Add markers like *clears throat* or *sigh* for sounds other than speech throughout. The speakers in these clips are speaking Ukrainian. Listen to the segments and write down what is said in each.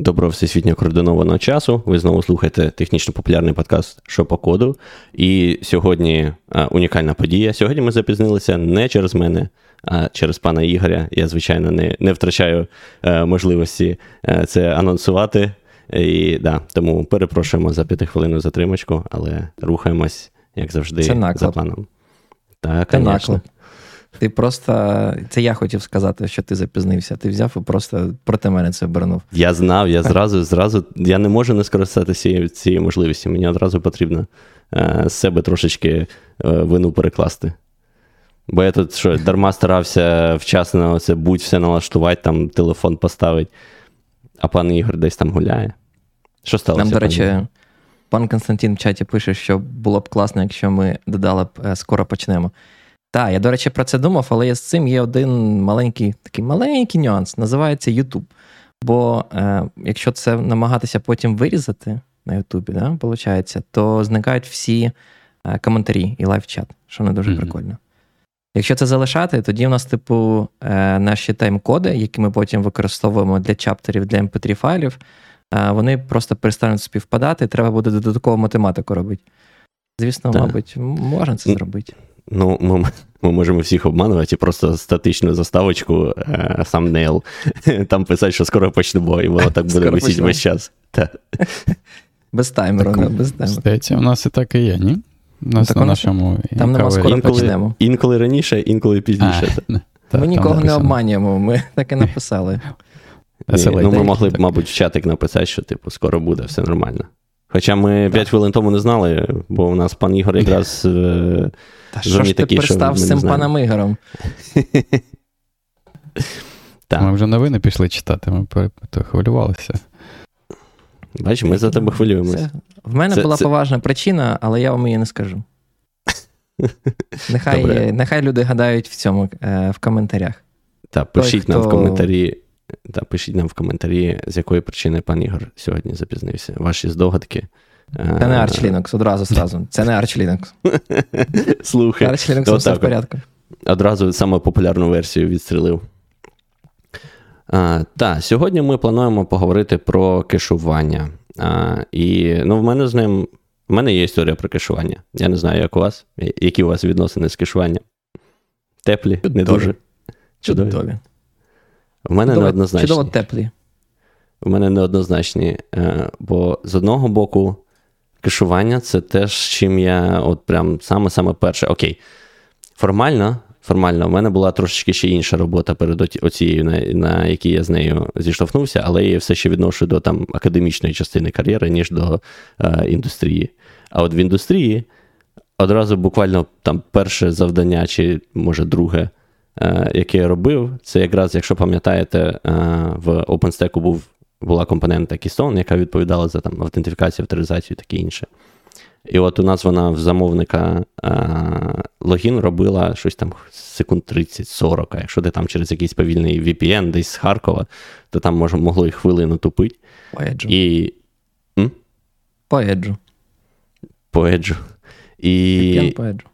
Доброго всесвітньо координованого часу. Ви знову слухаєте технічно популярний подкаст «Що по коду. І сьогодні а, унікальна подія. Сьогодні ми запізнилися не через мене, а через пана Ігоря. Я, звичайно, не не втрачаю а, е, можливості а, е, це анонсувати. І да, Тому перепрошуємо за п'ятихвилинну затримочку, але рухаємось, як завжди, це за планом. Так, звісно. Ти просто. Це я хотів сказати, що ти запізнився. Ти взяв і просто проти мене це обернув. Я знав, я зразу, зразу, я не можу не скористатися цією можливістю. Мені одразу потрібно е, з себе трошечки е, вину перекласти. Бо я тут що, дарма старався вчасно це будь все налаштувати, там телефон поставити, а пан Ігор десь там гуляє. Що сталося? Нам, до речі, пан Константин в чаті пише, що було б класно, якщо ми додали б е, скоро почнемо. Так, я, до речі, про це думав, але з цим є один маленький такий маленький нюанс, називається YouTube. Бо е, якщо це намагатися потім вирізати на Ютубі, да, виходить, то зникають всі е, коментарі і лайв-чат, що не дуже mm-hmm. прикольно. Якщо це залишати, тоді у нас, типу, е, наші тайм-коди, які ми потім використовуємо для чаптерів, для mp3 файлів, е, вони просто перестануть співпадати, і треба буде додаткову математику робити. Звісно, так. мабуть, можна це зробити. Ну, ми ми можемо всіх обманувати і просто статичну заставочку, самнейл, там писати, що скоро почнемо, і воно так буде висіти весь час. Без таймеру, так, без таймеру. Здається, у нас і так і є, ні? У нас так на нашому Там нема скоро інколи, почнемо. Інколи раніше, інколи пізніше. А, ми нікого не обманюємо, ми так і написали. ну, Ми могли б, мабуть, в чатик написати, що типу, скоро буде, все нормально. Хоча ми 5 хвилин тому не знали, бо у нас пан Ігор якраз. Е, Та що ж ти такі, пристав з цим паном Ігорем? Так. Ми вже новини пішли читати, ми хвилювалися. Бачиш, ми за тебе хвилюємося. В мене це, була це... поважна причина, але я вам її не скажу. *laughs* Нехай нехай люди гадають в цьому е, в коментарях. Так, пишіть Той, нам хто... в коментарі, та, пишіть нам в коментарі, з якої причини пан Ігор сьогодні запізнився. Ваші здогадки. Це не Arch Linux, одразу зразу. Це не Arch Linux. *laughs* Слухай. Arch Linux все в порядку. Одразу саме популярну версію відстрілив. Так, сьогодні ми плануємо поговорити про кешування. А, І ну, в мене з ним. В мене є історія про кешування. Я не знаю, як у вас. Які у вас відносини з кешуванням? Теплі, Чудові. не дуже. Чудові. Чудові. В мене Чудово, неоднозначні. Чудово теплі. У мене неоднозначні. Е, бо з одного боку, кешування це теж чим я от прям саме-саме перше. Окей. Формально, формально, в мене була трошечки ще інша робота перед оцією, на, на якій я з нею зіштовхнувся, але я все ще відношу до там академічної частини кар'єри, ніж до е, індустрії. А от в індустрії одразу буквально там перше завдання, чи може друге, яке я робив, це якраз, якщо пам'ятаєте, е, в OpenStack був була компонента Keystone, яка відповідала за там, автентифікацію, авторизацію і таке інше. І от у нас вона в замовника а, логін робила щось там секунд 30-40. А якщо ти там через якийсь повільний VPN десь з Харкова, то там може, могло і хвилину тупити. По еджу. І... М? По еджу. По еджу. І... VPN по еджу.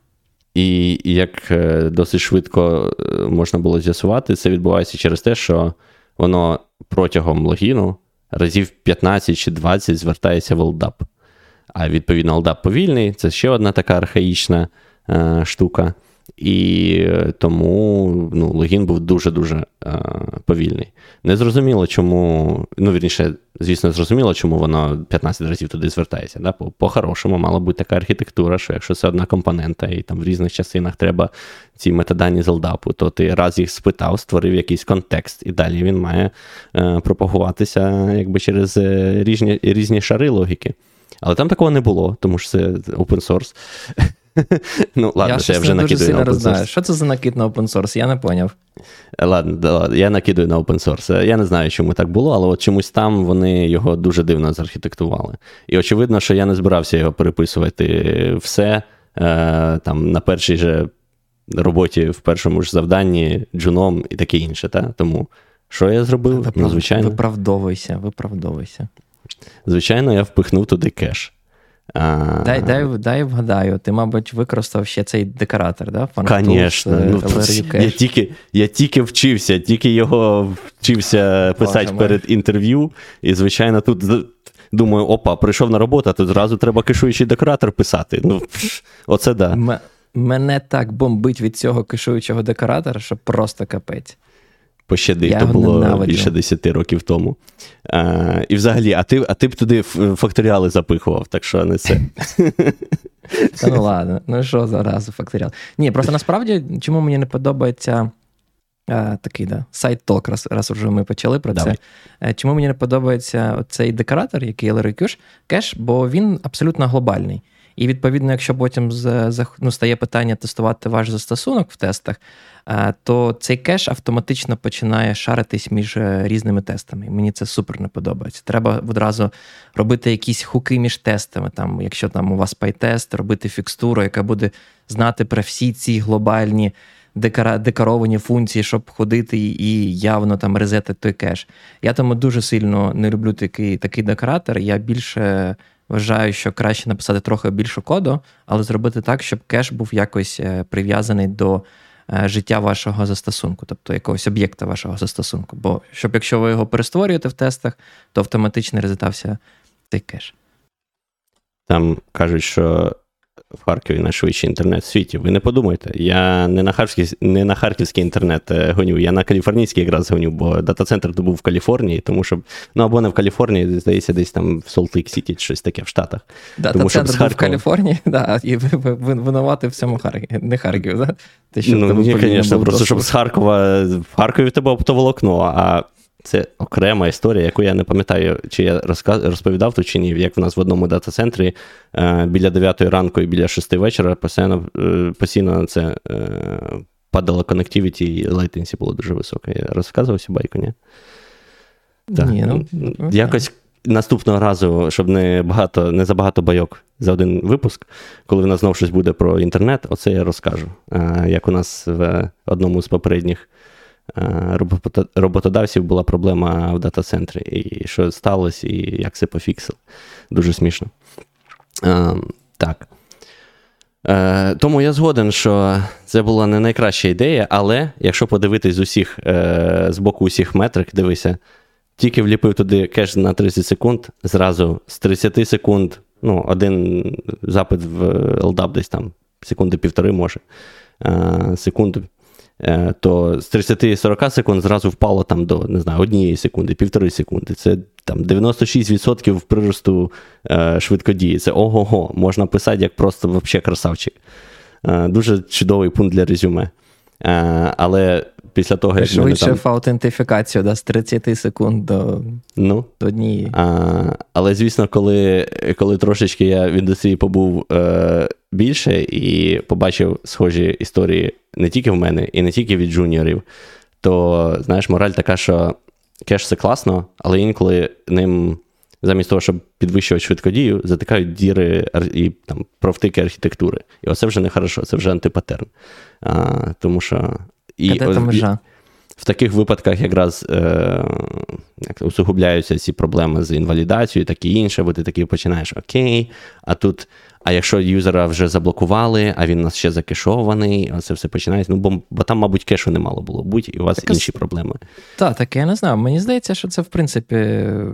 І як е, досить швидко е, можна було з'ясувати, це відбувається через те, що воно протягом логіну разів 15 чи 20 звертається в LDAP. А відповідно, LDAP повільний, це ще одна така архаїчна е, штука. І тому ну, логін був дуже-дуже е, повільний. Незрозуміло, чому, ну, вірніше, звісно, зрозуміло, чому воно 15 разів туди звертається. Да? По-хорошому, мала бути така архітектура, що якщо це одна компонента, і там в різних частинах треба ці метадані з LDAP, то ти раз їх спитав, створив якийсь контекст, і далі він має е, пропагуватися якби через е, різні, різні шари логіки. Але там такого не було, тому що це open source. *laughs* Ну, ладно, я, що я вже накидую на open source. Що це за накид на open source? Я не поняв. Ладно, да, ладно, я накидую на open source. Я не знаю, чому так було, але от чомусь там вони його дуже дивно заархітектували. І очевидно, що я не збирався його переписувати все е, там на першій же роботі, в першому ж завданні, джуном і таке інше. Та? Тому що я зробив? Виправ... Ну, звичайно. Виправдовуйся, виправдовуйся. Звичайно, я впихнув туди кеш. А... Дай дай, дай вгадаю, ти, мабуть, використав ще цей декоратор, да? Звісно. Е, ну, я тільки я тільки вчився, тільки його вчився писати перед інтерв'ю. І, звичайно, тут думаю, опа, прийшов на роботу, а тут зразу треба кешуючий декоратор писати. Ну, *laughs* Оце да. М- мене так бомбить від цього кешуючого декоратора, що просто капець. Пощади, то було ненавиджу. більше 10 років тому. А, І взагалі, а ти а ти б туди факторіали запихував, так що не це. *laughs* Та ну ладно, ну що зараз факторіал? Ні, просто насправді, чому мені не подобається а, такий да, сайт-ток, раз раз вже ми почали про Давай. це. Чому мені не подобається цей декоратор, який LRQ кеш, бо він абсолютно глобальний. І відповідно, якщо потім ну, стає питання тестувати ваш застосунок в тестах, то цей кеш автоматично починає шаритись між е, різними тестами. Мені це супер не подобається. Треба одразу робити якісь хуки між тестами. Там, Якщо там у вас PyTest, робити фікстуру, яка буде знати про всі ці глобальні декоровані функції, щоб ходити і явно там резетити той кеш. Я тому дуже сильно не люблю такий такий декоратор. Я більше вважаю, що краще написати трохи більше коду, але зробити так, щоб кеш був якось е, прив'язаний до е, життя вашого застосунку, тобто якогось об'єкта вашого застосунку. Бо щоб якщо ви його перестворюєте в тестах, то автоматично резетався цей кеш. Там кажуть, що в Харкові найшвидший інтернет в світі. Ви не подумайте, я не на харківський, не на харківський інтернет е, гоню, я на каліфорнійський якраз гоню, бо дата-центр був в Каліфорнії, тому що ну або не в Каліфорнії, здається, десь там в Солт-Лейк Сіті, щось таке в Штатах. Дата-центр був Харкова... в Каліфорнії, *laughs* да, і винувати в цьому Харкові, не Харків, да? Те, що ну, ні, звісно, просто щоб з Харкова в Харкові тебе оптоволокно, а це окрема історія, яку я не пам'ятаю, чи я розповідав тут чи ні, як в нас в одному дата-центрі е, біля 9 ранку і біля 6 вечора постійно е, постійно це е, падало connectivity і latency було дуже високе. Я розказував цю байку, ні? Так. Ні, ну, Якось наступного разу, щоб не багато, не забагато байок за один випуск, коли в нас знову щось буде про інтернет, оце я розкажу. Як у нас в одному з попередніх роботодавців була проблема в дата-центрі, і що сталося, і як це пофіксили. Дуже смішно. Е, так. Е, тому я згоден, що це була не найкраща ідея, але якщо подивитись з усіх, з боку усіх метрик, дивися, тільки вліпив туди кеш на 30 секунд, зразу з 30 секунд, ну, один запит в LDAP десь там, секунди півтори може, секунду Е, то з 30-40 секунд зразу впало там до не знаю, однієї секунди, півтори секунди. Це там 96% приросту е, швидкодії. Це ого-го, можна писати як просто вообще красавчик. Е, дуже чудовий пункт для резюме. Е, але після того, як Швидше там... аутентифікацію да, з 30 секунд до ну, до однієї. А, Але, звісно, коли коли трошечки я в індустрії побув е, більше і побачив схожі історії не тільки в мене, і не тільки від джуніорів, то знаєш, мораль така, що кеш це класно, але інколи ним. Замість того, щоб підвищувати швидкодію, затикають діри і там провтики архітектури. І оце вже не хорошо, це вже антипатерн. А, Тому що і Де межа? В таких випадках якраз е, як усугубляються ці проблеми з інвалідацією, так і інше, бо ти такий починаєш окей, а тут. А якщо юзера вже заблокували, а він у нас ще закешований, а це все починається. Ну, бо, бо там, мабуть, кешу не мало було будь, і у вас так, інші проблеми. Так, так, я не знаю. Мені здається, що це, в принципі,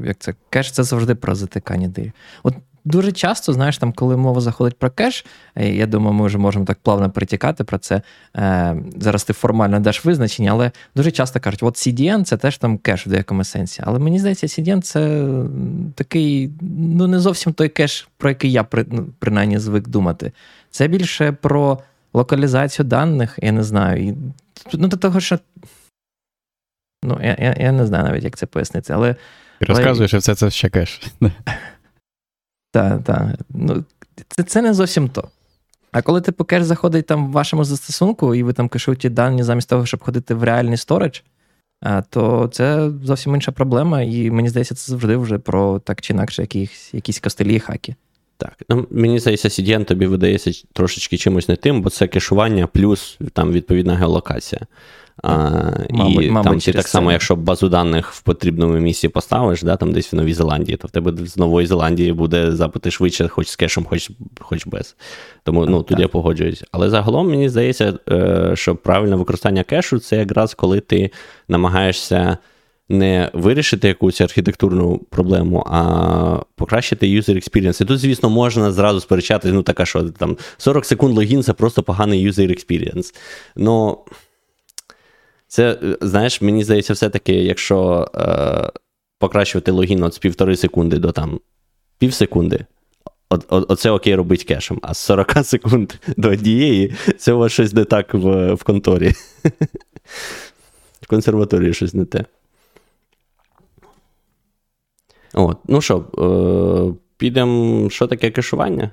як це кеш це завжди про затикання дирів. От дуже часто, знаєш, там, коли мова заходить про кеш, е, я думаю, ми вже можемо так плавно притікати про це. Е, зараз ти формально даш визначення, але дуже часто кажуть, от CDN це теж там кеш в деякому сенсі. Але мені здається, CDN це такий, ну не зовсім той кеш, про який я ну, принаймні звик думати. Це більше про локалізацію даних, я не знаю. І, ну, до того, що. Ну, я я, я не знаю навіть, як це пояснити, але. Ти розказуєш, що все це ще кеш. *laughs* Так, так. Ну, це, це не зовсім то. А коли типу кеш заходить там в вашому застосунку, і ви там кешуєте дані замість того, щоб ходити в реальний storage, то це зовсім інша проблема, і мені здається, це завжди вже про так чи інакше якісь якісь костилі і хаки. Так, ну, мені здається, CDN тобі видається трошечки чимось не тим, бо це кешування плюс там відповідна геолокація. А, мабуть, І мабуть, там ти так само, якщо базу даних в потрібному місці поставиш, да, там десь в Новій Зеландії, то в тебе з Нової Зеландії буде запити швидше, хоч з кешем, хоч хоч без. Тому ну, тут я погоджуюсь. Але загалом мені здається, е, що правильне використання кешу це якраз коли ти намагаєшся не вирішити якусь архітектурну проблему, а покращити user experience. І тут, звісно, можна зразу сперечати, ну така, що там 40 секунд логін це просто поганий user experience. Ну, це, знаєш, мені здається, все-таки, якщо е, покращувати логін от з півтори секунди до там пів секунди, оце окей робить кешем. А з 40 *laughs* секунд до однієї це у вас щось не так в, в конторі. *laughs* В консерваторії щось не те. От, Ну що, е, підемо, що таке кешування?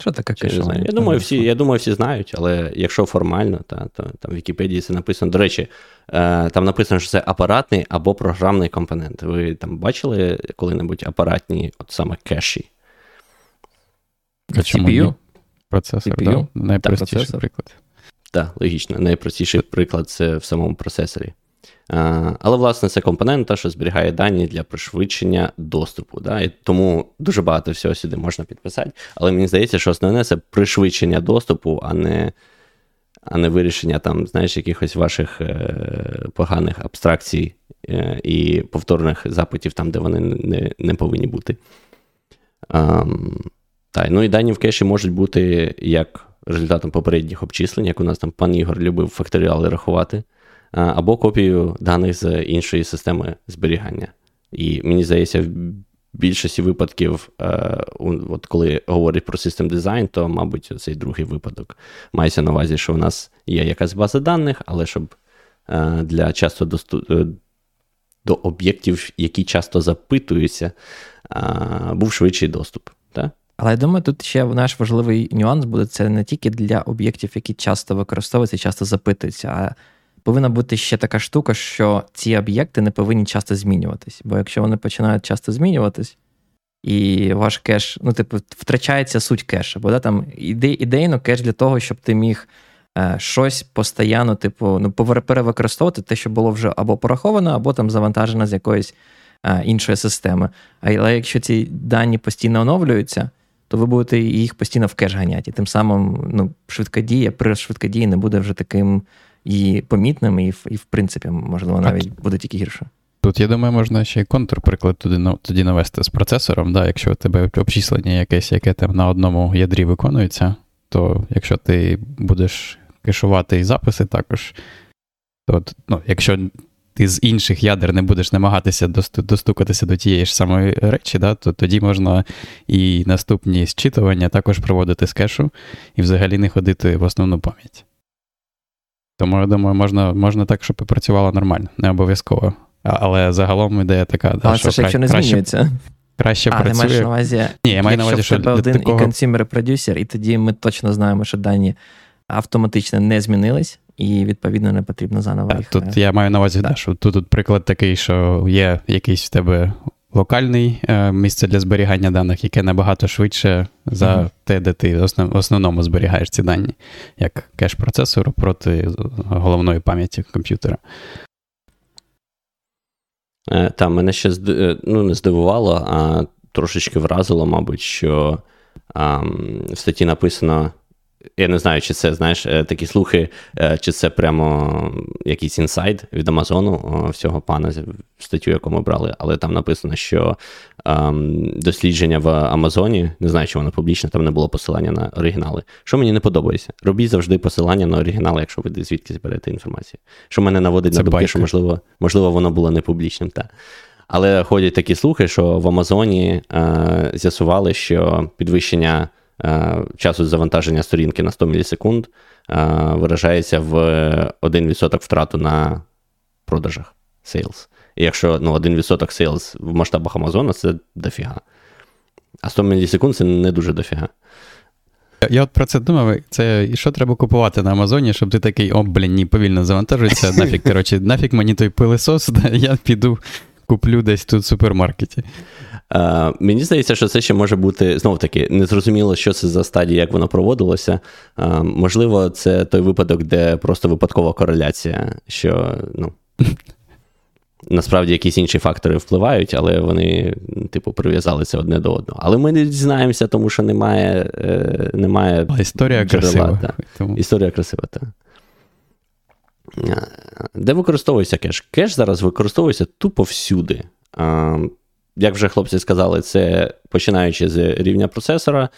Що таке кешування? Я думаю, всі я думаю, всі знають, але якщо формально, та, то там в Вікіпедії це написано. До речі, е, там написано, що це апаратний або програмний компонент. Ви там бачили коли-небудь апаратні, от саме кеші? CPU? Процесор, CPU? Да? найпростіший приклад. Так, логічно. Найпростіший приклад це в самому процесорі. Але, власне, це компонент, що зберігає дані для пришвидшення доступу. Да? І Тому дуже багато всього сюди можна підписати. Але мені здається, що основне це пришвидшення доступу, а не а не вирішення там, знаєш, якихось ваших е, поганих абстракцій е, і повторних запитів там, де вони не не повинні бути. А, так, ну І дані в кеші можуть бути як результатом попередніх обчислень, як у нас там пан Ігор любив факторіали рахувати або копію даних з іншої системи зберігання. І мені здається, в більшості випадків, от коли говорять про систем дизайн, то, мабуть, цей другий випадок мається на увазі, що у нас є якась база даних, але щоб для часто доступ... Е, до об'єктів, які часто запитуються, був швидший доступ. Так? Але я думаю, тут ще наш важливий нюанс буде це не тільки для об'єктів, які часто використовуються, часто запитуються, а повинна бути ще така штука, що ці об'єкти не повинні часто змінюватись. Бо якщо вони починають часто змінюватись, і ваш кеш, ну, типу, втрачається суть кеша. Бо да, там іде, ідейно кеш для того, щоб ти міг е, щось постійно, типу, ну, перевикористовувати те, що було вже або пораховано, або там завантажено з якоїсь е, іншої системи. Але якщо ці дані постійно оновлюються, то ви будете їх постійно в кеш ганяти. І тим самим ну, швидкодія, при швидкодії не буде вже таким і помітним, і, і в принципі, можливо, навіть а буде тільки гірше. Тут, я думаю, можна ще й контрприклад туди тоді навести з процесором. Да? Якщо у тебе обчислення якесь, яке там на одному ядрі виконується, то якщо ти будеш кешувати і записи також, то ну, якщо ти з інших ядер не будеш намагатися достукатися до тієї ж самої речі, да, то тоді можна і наступні зчитування також проводити з кешу і взагалі не ходити в основну пам'ять. Тому я думаю, можна можна так, щоб і працювало нормально, не обов'язково. Але загалом ідея така, да, Але що це ж якщо не краще, змінюється. Краще а, працює. ти маєш на увазі, Ні, я маю на увазі, що в тебе один такого... і консюмер-продюсер, і тоді ми точно знаємо, що дані автоматично не змінились, і відповідно не потрібно заново їх. Тут е, я маю на увазі, да, що тут, тут приклад такий, що є якийсь в тебе локальний е, місце для зберігання даних, яке набагато швидше за mm-hmm. те, де ти в основному зберігаєш ці дані, як кеш процесору проти головної пам'яті комп'ютера. Е, Та, мене ще е, ну, не здивувало, а трошечки вразило, мабуть, що а, в статті написано, я не знаю, чи це, знаєш, е, такі слухи, е, чи це прямо якийсь інсайд від Амазону всього пана статтю, яку ми брали, але там написано, що ем, дослідження в Амазоні, не знаю, чи воно публічне, там не було посилання на оригінали. Що мені не подобається? Робіть завжди посилання на оригінали, якщо ви звідки зберете інформацію. Що мене наводить це на думки, байка. що можливо, можливо, воно було не публічним. Та. Але ходять такі слухи, що в Амазоні е, з'ясували, що підвищення. Е, часу завантаження сторінки на 100 мілісекунд е, виражається в 1% втрату на продажах sales. І якщо ну, 1% sales в масштабах Амазона, це дофіга. А 100 мілісекунд це не дуже дофіга. Я от про це думав, це що треба купувати на Амазоні, щоб ти такий, о, блін, ні, повільно завантажується. *laughs* Нафіг, коротше, нафіг мені той пилисос, *laughs* я піду куплю десь тут в супермаркеті. А, Мені здається, що це ще може бути знов таки незрозуміло, що це за стадія, як воно проводилося. А, Можливо, це той випадок, де просто випадкова кореляція, що ну, *laughs* насправді якісь інші фактори впливають, але вони, типу, прив'язалися одне до одного. Але ми не дізнаємося, тому що немає. Е, немає а історія джерела, красива. Та. Тому... Історія красива, так. Де використовується кеш? Кеш зараз використовується тупо всюди. Як вже хлопці сказали, це починаючи з рівня процесора,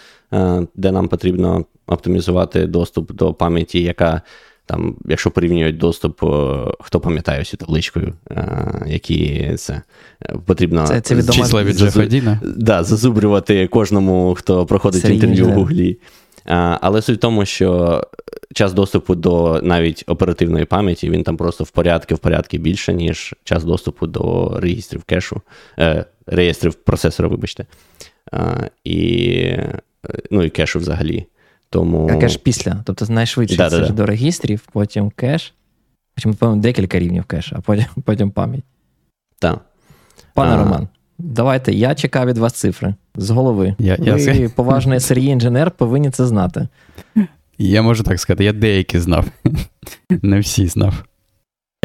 де нам потрібно оптимізувати доступ до пам'яті, яка там, якщо порівнюють доступ, хто пам'ятає цю табличкою, які це потрібно це, це відомо... числа від зазу... да, зазубрювати кожному, хто проходить Серійні інтерв'ю в Гуглі. Але суть в тому, що час доступу до навіть оперативної пам'яті, він там просто в порядки в порядки більше, ніж час доступу до реєстрів кешу, е, реєстрів процесора, вибачте. Е, і ну, і кешу взагалі. Тому... А кеш після. Тобто найшвидше да, це да, до регістрів, потім кеш, потім, певно, декілька рівнів кеша, а потім потім пам'ять. Так. Пане а... Роман, давайте я чекаю від вас цифри з голови. Я, Ви, я... поважний Сергій інженер, повинні це знати. Я можу так сказати, я деякі знав. Не всі знав.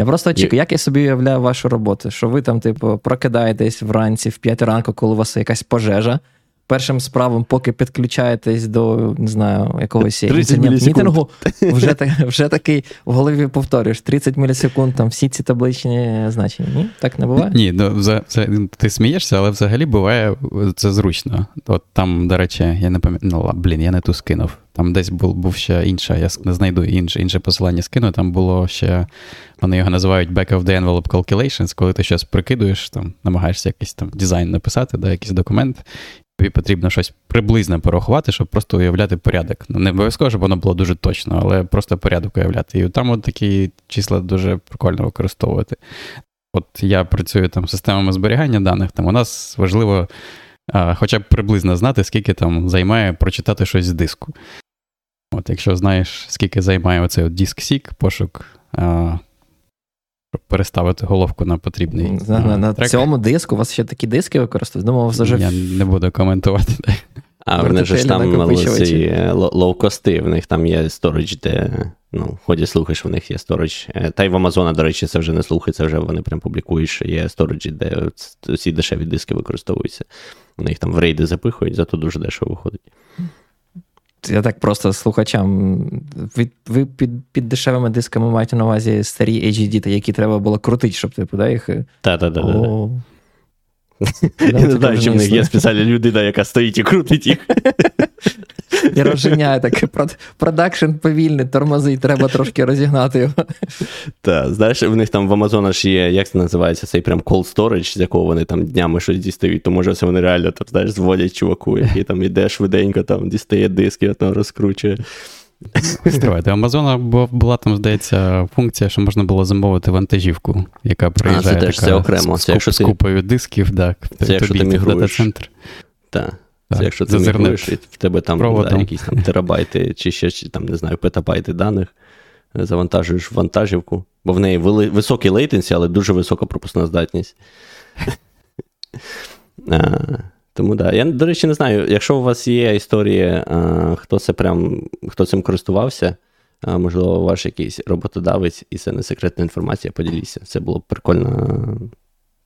Я просто очікую, як я собі уявляю вашу роботу, що ви там, типу, прокидаєтесь вранці в 5 ранку, коли у вас якась пожежа першим справам, поки підключаєтесь до не знаю, якогось мітингу, *laughs* вже вже такий в голові повторюєш 30 мілісекунд, там всі ці табличні значення. Ні? Так не буває? Ні, ну за, за, ти смієшся, але взагалі буває це зручно. От там, до речі, я не пам'ятаю, ну, блін, я не ту скинув. Там десь був був ще інша, я не знайду інше інше посилання скину. Там було ще, вони його називають back of the envelope calculations, коли ти щось прикидуєш, там намагаєшся якийсь там дизайн написати, да, якийсь документ, тобі потрібно щось приблизно порахувати, щоб просто уявляти порядок. Ну, не обов'язково, щоб воно було дуже точно, але просто порядок уявляти. І там от такі числа дуже прикольно використовувати. От я працюю там системами зберігання даних, там у нас важливо а, хоча б приблизно знати, скільки там займає прочитати щось з диску. От Якщо знаєш, скільки займає оцей от диск Сік, пошук а, переставити головку на потрібний. На, на, на трек. цьому диску у вас ще такі диски використовують? Думав, вже... Я не буду коментувати. *laughs* А вони ж там ці лоукости, в них там є сторож, де ну, ході слухаєш, в них є сторож. Е, та й в Амазона, до речі, це вже не слухається, вже вони прям публікують, що є сториджі, де ці дешеві диски використовуються. Вони їх там в рейди запихують, зато дуже дешево виходить. Я так просто слухачам. Ви ви під під дешевими дисками маєте на увазі старі HDD, які треба було крутити, щоб типу, да, їх. Так-так. Я не знаю, чи в них є спеціальна людина, яка стоїть і крутить їх. І розженяє таке продакшн повільний, тормозить, треба трошки розігнати його. Так, знаєш, в них там в Амазона ж є, як це називається, цей прям cold storage, з якого вони там днями щось дістають, то може це вони реально там, знаєш, зводять чуваку, який там іде швиденько, там дістає диски, там розкручує. Стривайте, Амазона була там, здається, функція, що можна було замовити вантажівку, яка приїжджає а, це теж, така це окремо. Це, з, з купою дисків, так, це якщо ти мігруєш. центр Так. Це якщо ти мігруєш, і в тебе там да, якісь там терабайти чи ще чи, там, не знаю, петабайти даних, завантажуєш вантажівку, бо в неї високий latency, але дуже висока пропускна здатність. *laughs* Тому да. Я, до речі, не знаю, якщо у вас є історії, хто це прям, хто цим користувався, можливо, ваш якийсь роботодавець, і це не секретна інформація, поділіться. Це було б прикольно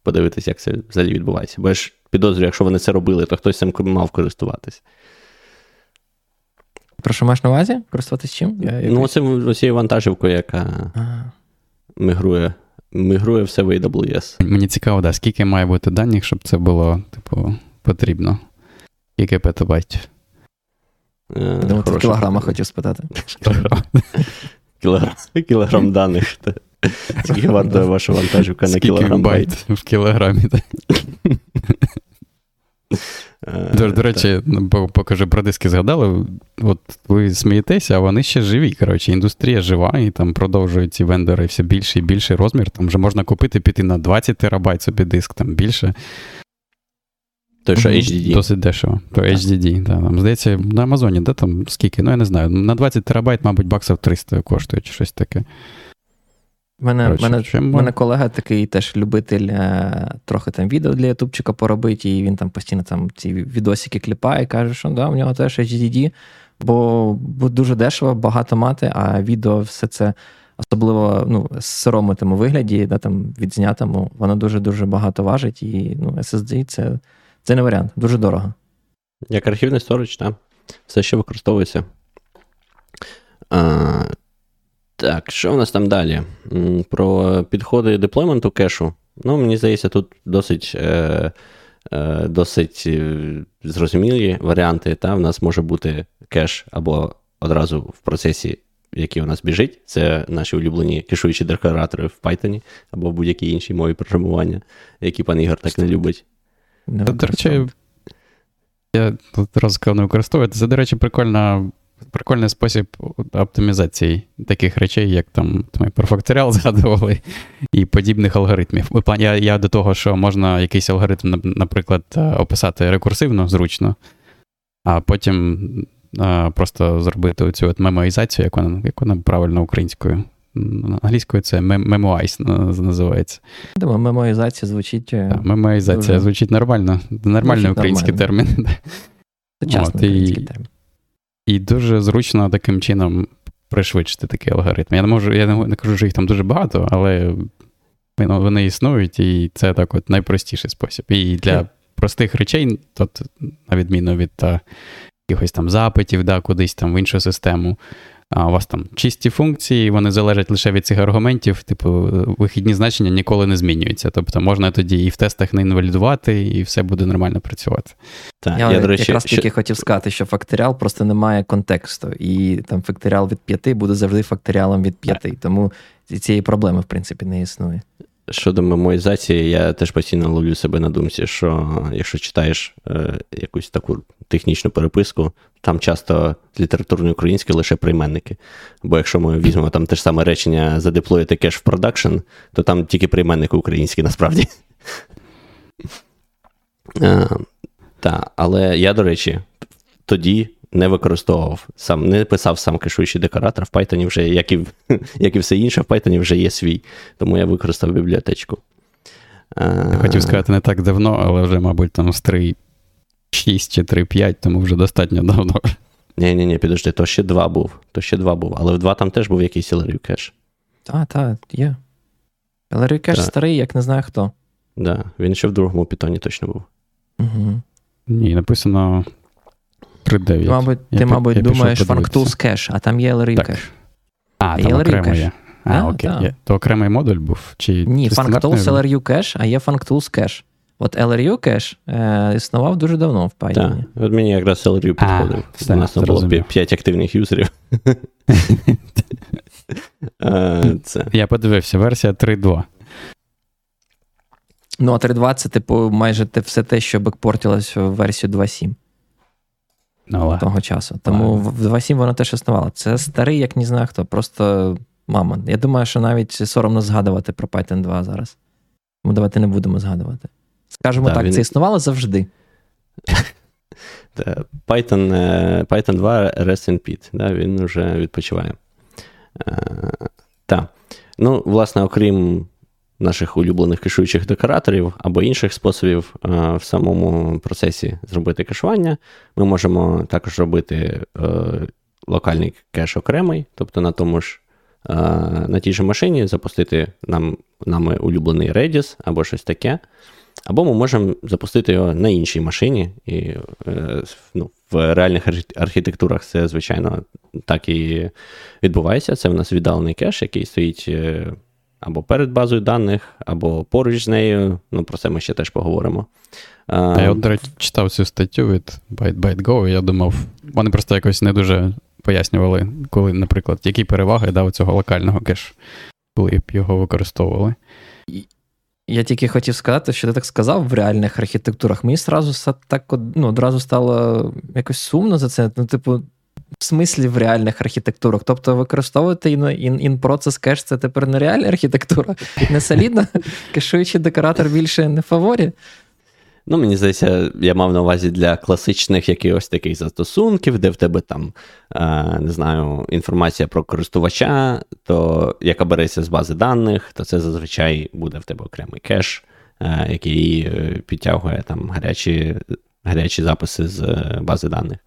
подивитися, як це взагалі відбувається. Бо я ж підозрюю, якщо вони це робили, то хтось цим мав користуватись. Про що маєш на увазі? Користуватись чим? Я, я... Ну, оцим, оцією вантажівкою, яка ага. мігрує. Мігрує все в AWS. Мені цікаво, да, скільки має бути даних, щоб це було, типу, потрібно. Скільки петабайтів? Е, Думаю, ти в кілограмах хотів спитати. *laughs* Кілограм, кілограм даних. Скільки вартує ваша вантажівка на кілограм байт? В кілограмі, так. Е, до, до речі, ну, поки ж про диски згадали. От ви смієтеся, а вони ще живі. Коротше, індустрія жива, і там продовжують ці вендори все більший і більший розмір. Там вже можна купити піти на 20 терабайт собі диск, там більше. Той, що HDD. Досить дешево. То HDD. Да, там, Здається, на Амазоні, де там скільки? Ну, я не знаю. На 20 терабайт, мабуть, баксів 300 коштує чи щось таке. У мене Короче, мене, мене колега такий теж любитель е, трохи там відео для ютубчика поробити, і він там постійно там ці відосики кліпає і каже, що да, у нього теж HDD, бо, бо дуже дешево, багато мати, а відео все це. Особливо ну, з сирому тому вигляді, да, там, відзнятому, воно дуже-дуже багато важить, і ну, SSD це це не варіант, дуже дорого. Як архівний сторож, так. Все ще використовується. А, Так, що в нас там далі? Про підходи деплойменту кешу. Ну, мені здається, тут досить е, е, досить е, зрозумілі варіанти. Та? В нас може бути кеш або одразу в процесі, який у нас біжить. Це наші улюблені кешуючі декларатори в Python або в будь-якій іншій мові програмування, які пан Ігор так не любить. До речі, я тут сказав не використовувати. Це, до речі, прикольна прикольний спосіб оптимізації таких речей, як там ми про факторіал *laughs* згадували, і подібних алгоритмів. Я я до того, що можна якийсь алгоритм, наприклад, е, описати рекурсивно, зручно, а потім а, просто зробити цю от мемоїзацію, як вона як вона правильно українською. Англійською це memoize називається. Думаю, мемоїзація звучить. Так, Мемоїзація дуже... звучить нормально. Нормальний український нормально. термін. Сучасний український термін. І дуже зручно таким чином пришвидшити такий алгоритм. Я не можу, я не, кажу, що їх там дуже багато, але вони існують, і це так от найпростіший спосіб. І для простих речей, тут, на відміну від та, якихось там запитів, да, кудись там в іншу систему, а у вас там чисті функції, вони залежать лише від цих аргументів, типу, вихідні значення ніколи не змінюються. Тобто можна тоді і в тестах не інвалідувати, і все буде нормально працювати. Так, Я, я до речі, якраз що... тільки хотів сказати, що факторіал просто не має контексту, і там факторіал від п'яти буде завжди факторіалом від п'яти. Тому цієї проблеми, в принципі, не існує. Щодо мемоїзації, я теж постійно ловлю себе на думці, що якщо читаєш е, якусь таку технічну переписку, там часто літературної української лише прийменники. Бо якщо ми візьмемо там те ж саме речення задеплоїти кеш в продакшн, то там тільки прийменники українські насправді. *laughs* Е, так, але я, до речі, тоді не використовував сам, не писав сам кешуючий декоратор. В Python вже, як і *laughs* як і все інше, в Python вже є свій. Тому я використав бібліотечку. Я хотів сказати не так давно, але вже, мабуть, там з 3.6 чи 3.5, тому вже достатньо давно. Ні, ні, ні, підожди, то ще два був. То ще два був. Але в два там теж був якийсь LRU кеш. Так, так, є. LRU кеш старий, як не знаю хто. Так, да, він ще в другому питоні точно був. Угу. Ні, написано 3.9. Мабуть, я Ти, мабуть, я думаєш FuncTools Cache, а там є LRU Cache. А, там окремо є. А, а окей. Є. То окремий модуль був? Чи Ні, FuncTools LRU Cache, а є FuncTools Cache. От LRU Cache е, існував дуже давно в Python. Так, От мені якраз LRU підходив. У нас там було 5 активних юзерів. *laughs* Це. Я подивився, версія 3.2. Ну, а 3.2 це, типу, майже все те, що бекпортилось в версію 2.7 ну, того часу. Тому в 2.7 воно теж існувало. Це старий, як не знаю хто, просто мама. Я думаю, що навіть соромно згадувати про Python 2 зараз. Тому давайте не будемо згадувати. Скажемо да, так, він... це існувало завжди. *laughs* Python е, Python 2 Rest in Pit, да, він вже відпочиває. Е, так. Ну, власне, окрім наших улюблених кешуючих декораторів або інших способів е, в самому процесі зробити кешування. Ми можемо також робити е, локальний кеш окремий, тобто на тому ж. Е, на тій же машині запустити нам нами улюблений Redis або щось таке. Або ми можемо запустити його на іншій машині. І ну, В реальних архітектурах це, звичайно, так і відбувається. Це в нас віддалений кеш, який стоїть або перед базою даних, або поруч з нею. Ну, про це ми ще теж поговоримо. А Я, до речі, читав цю статтю від ByteByteGo, і я думав, вони просто якось не дуже пояснювали, коли, наприклад, які переваги дав цього локального кеш, коли б його використовували. Я тільки хотів сказати, що ти так сказав в реальних архітектурах. Мені сразу так ну, одразу стало якось сумно за це. Ну, типу, в смислі в реальних архітектурах. Тобто використовувати in-process кеш це тепер не реальна архітектура, не солідна, *laughs* кешуючий декоратор більше не в фаворі. Ну, мені здається, я мав на увазі для класичних якихось таких застосунків, де в тебе там, е, не знаю, інформація про користувача, то яка береться з бази даних, то це зазвичай буде в тебе окремий кеш, е, який е, підтягує там гарячі гарячі записи з бази даних.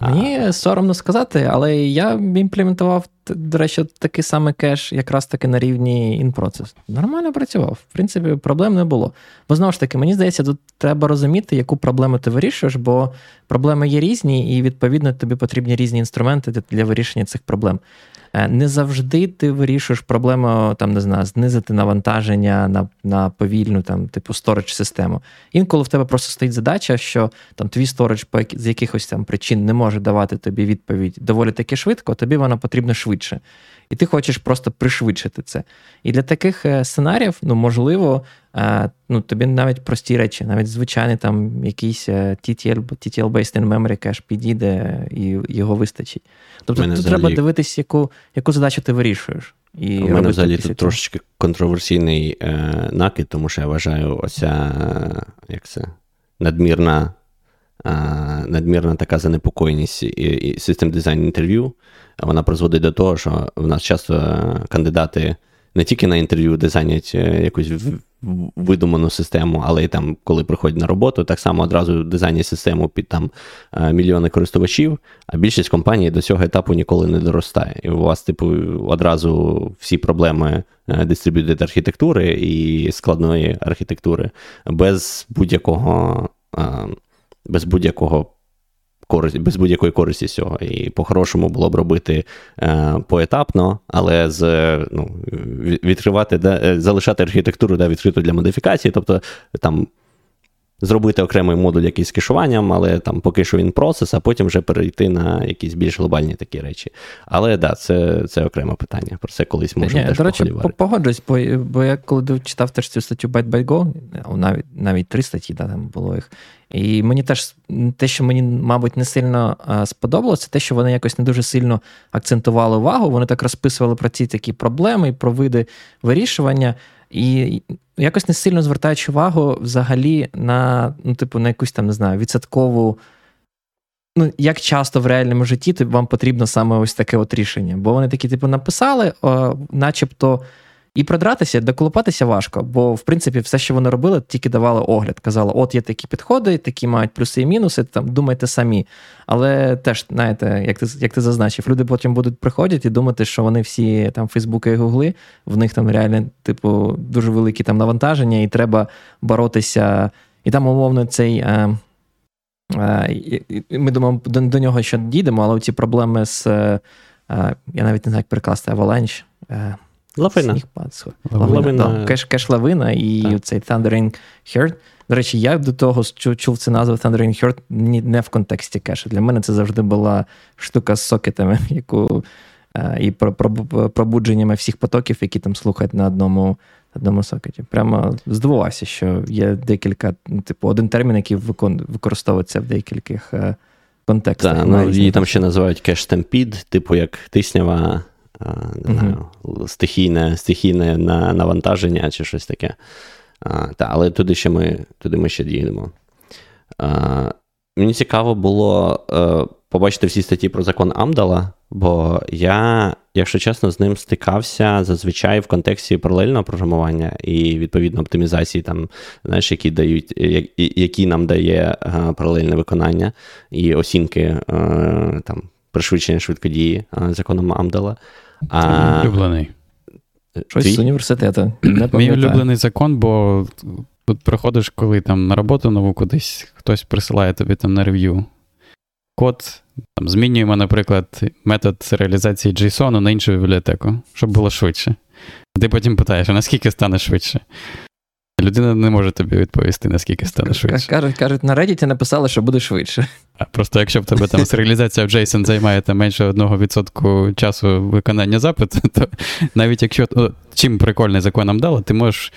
Мені соромно сказати, але я імплементував, до речі, такий самий кеш, якраз таки на рівні InProcess. Нормально працював. В принципі, проблем не було. Бо знову ж таки, мені здається, тут треба розуміти, яку проблему ти вирішуєш, бо проблеми є різні, і відповідно тобі потрібні різні інструменти для вирішення цих проблем. Е, не завжди ти вирішуєш проблему там, не знаю, знизити навантаження на на повільну там, типу сторож систему. Інколи в тебе просто стоїть задача, що там твій сторож з якихось там причин не може давати тобі відповідь доволі таки швидко, тобі вона потрібна швидше і ти хочеш просто пришвидшити це. І для таких е, сценаріїв, ну, можливо, е, ну, тобі навіть прості речі, навіть звичайний там якийсь е, TTL, TTL-based in memory кеш підійде і його вистачить. Тобто тут взагалі... треба дивитись, яку яку задачу ти вирішуєш. І У мене взагалі тут трошечки контроверсійний е, накид, тому що я вважаю, оця як це, надмірна надмірна така занепокоєність і систем дизайн інтерв'ю, вона призводить до того, що в нас часто кандидати не тільки на інтерв'ю дизайнять е, якусь видуману систему, але й там, коли приходять на роботу, так само одразу дизайнять систему під там е, мільйони користувачів, а більшість компаній до цього етапу ніколи не доростає. І у вас, типу, одразу всі проблеми дистриб'ютед архітектури і складної архітектури без будь-якого без будь-якого користь, без будь-якої користі з цього. І по-хорошому було б робити е, поетапно, але з ну, відкривати, да, е, залишати архітектуру да, відкриту для модифікації, тобто там зробити окремий модуль якийсь з кешуванням, але там поки що він процес, а потім вже перейти на якісь більш глобальні такі речі. Але так, да, це це окреме питання. Про це колись можна теж До речі, погоджуюсь, бо, бо я коли читав теж цю статтю Byte by Go, навіть навіть три статті да, там було їх. І мені теж те, що мені, мабуть, не сильно сподобалося, те, що вони якось не дуже сильно акцентували увагу. Вони так розписували про ці такі проблеми і про види вирішування. І якось не сильно звертаючи увагу взагалі на, ну, типу, на якусь там, не знаю, відсоткову. Ну, як часто в реальному житті вам потрібно саме ось таке от рішення? Бо вони такі, типу, написали, о, начебто і продратися, доколупатися важко, бо в принципі все, що вони робили, тільки давали огляд. Казали, от є такі підходи, такі мають плюси і мінуси, там думайте самі. Але теж, знаєте, як ти як ти зазначив, люди потім будуть приходити і думати, що вони всі там Фейсбуки і Гугли, в них там реально, типу, дуже великі там навантаження, і треба боротися. І там, умовно, цей. Е, е, ми думаємо, до, до нього ще дійдемо, але ці проблеми з. Е, я навіть не знаю, як перекласти Avalanche. Лавина. Лавина. Лавина. Кеш, кеш лавина і так. цей Thundering Herd. До речі, я до того чув цю назву Thundering Herd не в контексті кеша. Для мене це завжди була штука з сокетами, *laughs* яку е, і пробудженнями всіх потоків, які там слухають на одному одному сокеті. Прямо здивувався, що є декілька, типу, один термін, який використовується в декількох е, контекстах. Так, ну, Її там ще називають кеш темпід, типу як тиснява не знаю, стихійне стихійне навантаження чи щось таке. А, та, Але туди ще ми туди ми ще дійдемо. А, Мені цікаво було е, побачити всі статті про закон Амдала, бо я, якщо чесно, з ним стикався зазвичай в контексті паралельного програмування і відповідно оптимізації, там, знаєш, які дають, які нам дає е, паралельне виконання і оцінки е, там, пришвидшення швидкодії законом Амдала. А... Улюблений. Щось Твій? з університету. Мій улюблений закон, бо тут приходиш, коли там на роботу нову кудись, хтось присилає тобі там на рев'ю. Код, там, змінюємо, наприклад, метод реалізації JSON на іншу бібліотеку, щоб було швидше. Ти потім питаєш, а наскільки стане швидше? Людина не може тобі відповісти, наскільки стане швидше. Кажуть, кажуть, на Reddit написали, що буде швидше. А Просто якщо в тебе там серіалізація в JSON займає там менше 1% часу виконання запиту, *laughs* то навіть якщо о, чим прикольний закон нам дало, ти можеш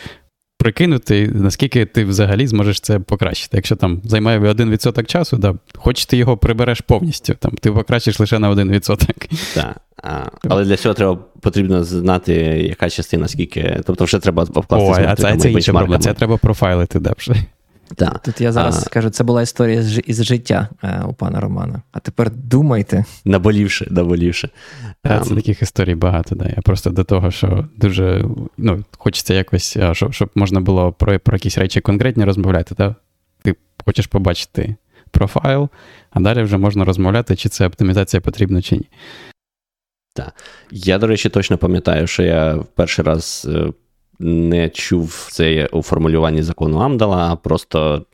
прикинути, наскільки ти взагалі зможеш це покращити. Якщо там займає 1% часу, да, хоч ти його прибереш повністю, там ти покращиш лише на 1%. Так. А, Але для цього треба потрібно знати, яка частина, скільки. Тобто, вже треба обкласти. Ой, а це, це інша проблема. Це треба профайлити далі. Так. Тут я зараз а... скажу, це була історія із життя е, у пана Романа. А тепер думайте. Наболівши, наболівши. Це um... таких історій багато. Да. Я просто до того, що дуже ну, хочеться якось, щоб щоб можна було про про якісь речі конкретні розмовляти. Та? Ти хочеш побачити профайл, а далі вже можна розмовляти, чи це оптимізація потрібна, чи ні. Так. Я, до речі, точно пам'ятаю, що я в перший раз е, не чув це у формулюванні закону Амдала, а просто.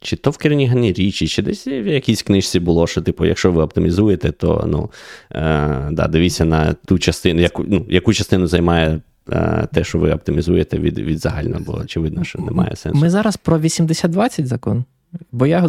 Чи то в Кернігані річі, чи десь в якійсь книжці було, що, типу, якщо ви оптимізуєте, то ну, е, да, дивіться на ту частину, яку ну, яку частину займає е, те, що ви оптимізуєте від від загального, бо очевидно, що немає сенсу. Ми зараз про 80-20 закон. Бо я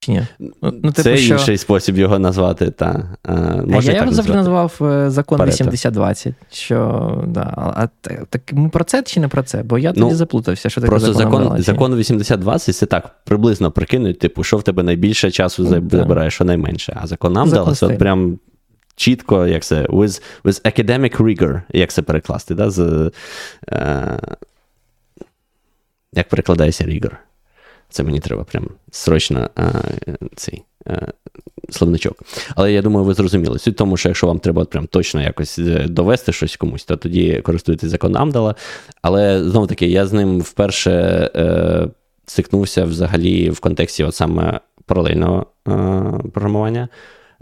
чи ні? Ну, ну типу, Це що... інший спосіб його назвати. Та. А, можна Я його завжди назвав е, закон Парето. 80-20. Що, да. А так ми про це чи не про це? Бо я тоді ну, заплутався, що таке Просто закон закон, закон 80-20 це так приблизно прикинуть, типу, що в тебе найбільше часу забирає, що найменше. А закон нам дали, от прям. Чітко, як це, with with academic rigor, як це перекласти, да? з, е, як перекладається rigor? Це мені треба прям срочно а, цей а, словничок. Але я думаю, ви зрозуміли. Суть в тому, що якщо вам треба прям точно якось е, довести щось комусь, то тоді користуйтесь законом Амдала. Але знову таки, я з ним вперше е, стикнувся взагалі в контексті от саме паралельного е, програмування.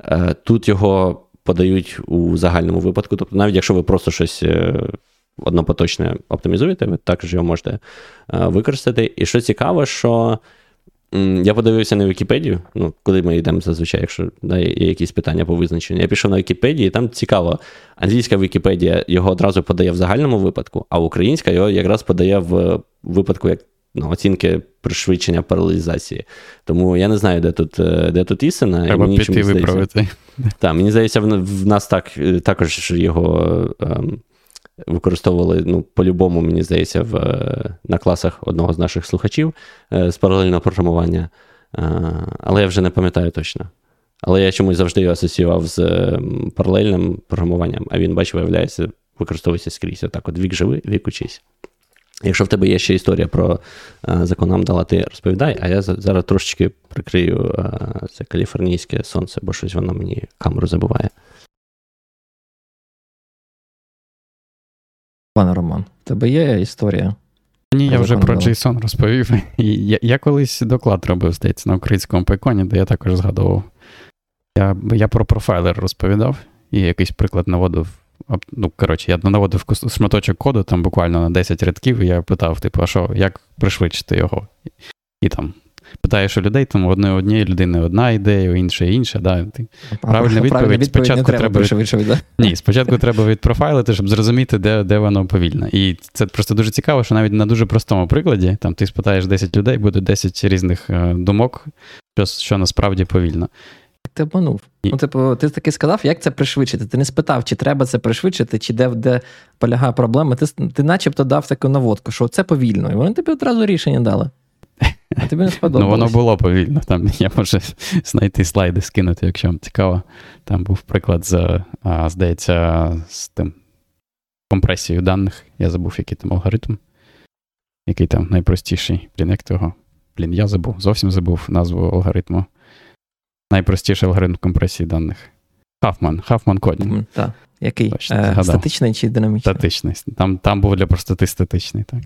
Е, тут його подають у загальному випадку. Тобто, навіть якщо ви просто щось. Е, однопоточне оптимізуєте, ви також його можете е, використати. І що цікаво, що я подивився на Вікіпедію, ну, куди ми йдемо зазвичай, якщо да, є якісь питання по визначенню. Я пішов на Вікіпедію, і там цікаво, англійська Вікіпедія його одразу подає в загальному випадку, а українська його якраз подає в випадку як ну, оцінки пришвидшення паралелізації. Тому я не знаю, де тут е, де тут істина. Треба мені піти виправити. Так, мені здається, в нас так е, також його. Ем, використовували ну, по-любому, мені здається, в, на класах одного з наших слухачів е, з паралельного програмування. Але я вже не пам'ятаю точно. Але я чомусь завжди його асоціював з паралельним програмуванням, а він, бач, виявляється, використовується скрізь. Отак, от вік живи, вік учись. Якщо в тебе є ще історія про закон Амдала, ти розповідай, а я зараз трошечки прикрию це каліфорнійське сонце, бо щось воно мені камеру забуває. Пане Роман, в тебе є історія? Ні, я вже про JSON розповів. *laughs* Я я колись доклад робив, здається, на українському пайконі, де я також згадував. Я я про профайлер розповідав і якийсь приклад наводив. Ну, коротше, я наводив шматочок коду, там буквально на 10 рядків, і я питав, типу, а що, як пришвидшити його? І там питаєш у людей, там одної однієї людини одна ідея, у іншої інша. Да. Правильна відповідь спочатку треба від... да? Ні, спочатку треба відпрофайлити, щоб зрозуміти, де де воно повільно. І це просто дуже цікаво, що навіть на дуже простому прикладі там ти спитаєш 10 людей, буде 10 різних е, думок, що, що насправді повільно. Ти обманув. І... Ну, типу, ти таки сказав, як це пришвидшити. Ти не спитав, чи треба це пришвидшити, чи де де полягає проблема. Ти ти начебто дав таку наводку, що це повільно. І вони тобі одразу рішення дали. А тобі не сподобалось? Ну, воно було повільно. Там *laughs* Я можу знайти слайди, скинути, якщо вам цікаво. Там був приклад, з, здається, з тим компресією даних. Я забув, який там алгоритм, який там найпростіший. Блін, як того? Блін, я забув, зовсім забув назву алгоритму. Найпростіший алгоритм компресії даних. Хафман, Хафман Кодінг. Так. Який? Е, статичний чи динамічний? Статичний. Там там був для простоти статичний, так.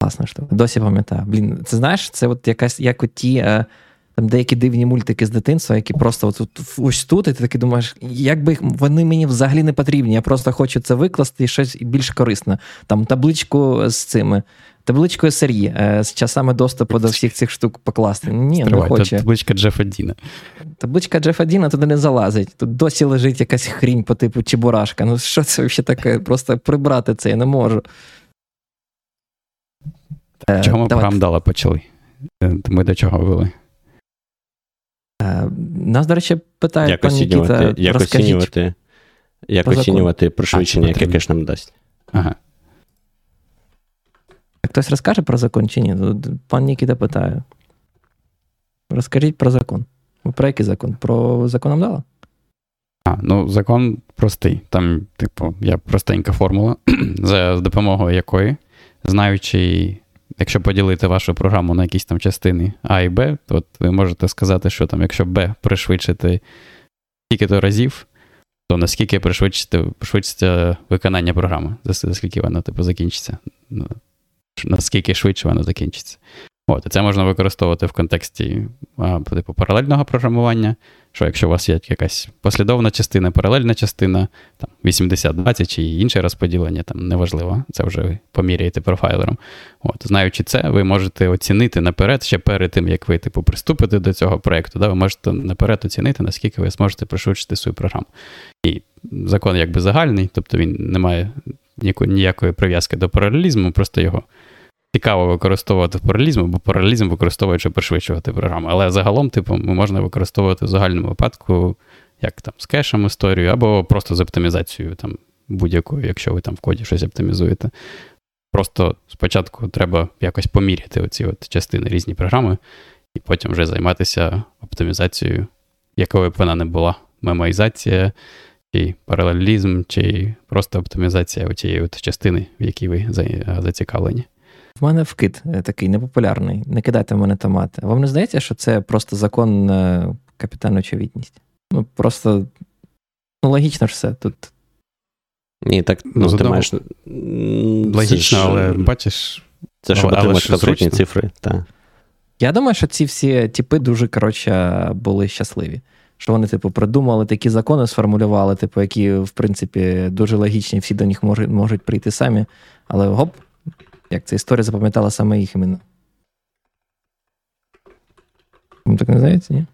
Класна штука. Досі пам'ятаю. Блін, це знаєш, це от якась як от ті е, там деякі дивні мультики з дитинства, які просто от, от, ось тут, і ти такий думаєш, як би вони мені взагалі не потрібні. Я просто хочу це викласти і щось більш корисне. Там табличку з цими. Табличкою сирі е, з часами доступу до всіх цих штук покласти. Ні, Стривай, не хоче. Табличка Джефа Діна. Табличка Джефа Діна туди не залазить. Тут досі лежить якась хрінь по типу Чебурашка. Ну що це взагалі таке? Просто прибрати це я не можу. Е, чого ми програм дала почали? Е, ми до чого вели? Е, нас, до речі, питає як пан Нікіта, як оцінювати, як оцінювати пришвидшення, яке кеш нам дасть. Ага. Хтось розкаже про закон чи ні? Пан Нікіта питає. Розкажіть про закон. Про який закон? Про закон Амдала? А, ну закон простий. Там, типу, є простенька формула, *clears throat* за допомогою якої, знаючи якщо поділити вашу програму на якісь там частини А і Б, то ви можете сказати, що там, якщо Б пришвидшити скільки-то разів, то наскільки пришвидшиться виконання програми, за скільки воно типу, закінчиться. Ну, наскільки швидше воно закінчиться. От, і Це можна використовувати в контексті типу, паралельного програмування, що якщо у вас є якась послідовна частина, паралельна частина, там 80-20 чи інше розподілення, там неважливо, це вже ви поміряєте профайлером. От, Знаючи це, ви можете оцінити наперед, ще перед тим, як ви типу, приступите до цього проєкту, да, ви можете наперед оцінити, наскільки ви зможете пришвидшити свою програму. І закон якби загальний, тобто він не має ніякої прив'язки до паралелізму, просто його цікаво використовувати в паралізму, бо паралізм використовує, щоб пришвидшувати програму. Але загалом, типу, можна використовувати в загальному випадку, як там з кешем історію, або просто з оптимізацією там будь-якою, якщо ви там в коді щось оптимізуєте. Просто спочатку треба якось поміряти оці от частини різні програми, і потім вже займатися оптимізацією, якою б вона не була. Мемоїзація, чи паралелізм, чи просто оптимізація цієї частини, в якій ви зацікавлені. В мене вкид е, такий непопулярний. Не кидайте в мене томати. Вам не здається, що це просто закон на капітальну очевидність? Ну, просто ну, логічно ж все. Тут. Ні, так ну, ну ти маєш... Логічно, ж... але бачиш. Це щоб отримати конкретні цифри. так. Я думаю, що ці всі типи дуже коротше, були щасливі. Що вони, типу, придумали такі закони, сформулювали, типу, які, в принципі, дуже логічні, всі до них можуть можуть прийти самі. Але гоп, як ця історія запам'ятала саме їх іменно. Вам так не здається, ні?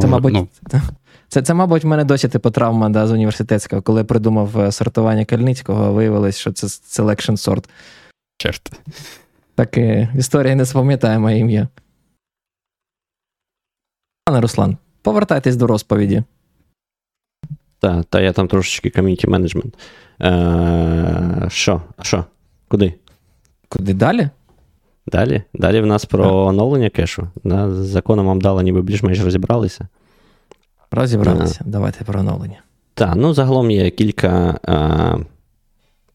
Це, мабуть, ну... *laughs* це, це, мабуть, в мене досі типу травма да, з університетського, коли я придумав е, сортування Кальницького, виявилось, що це selection sort. Черт. Так і історія не запам'ятає моє ім'я. Пане Руслан, повертайтесь до розповіді. Так, та я там трошечки ком'юніті менеджмент. Е, Що? Що? Куди? Куди далі? Далі Далі в нас про а. оновлення кешу. Да, З законом вам дали, ніби більш-менш розібралися. Розібралися. А. Давайте про оновлення. Так, ну загалом є кілька а,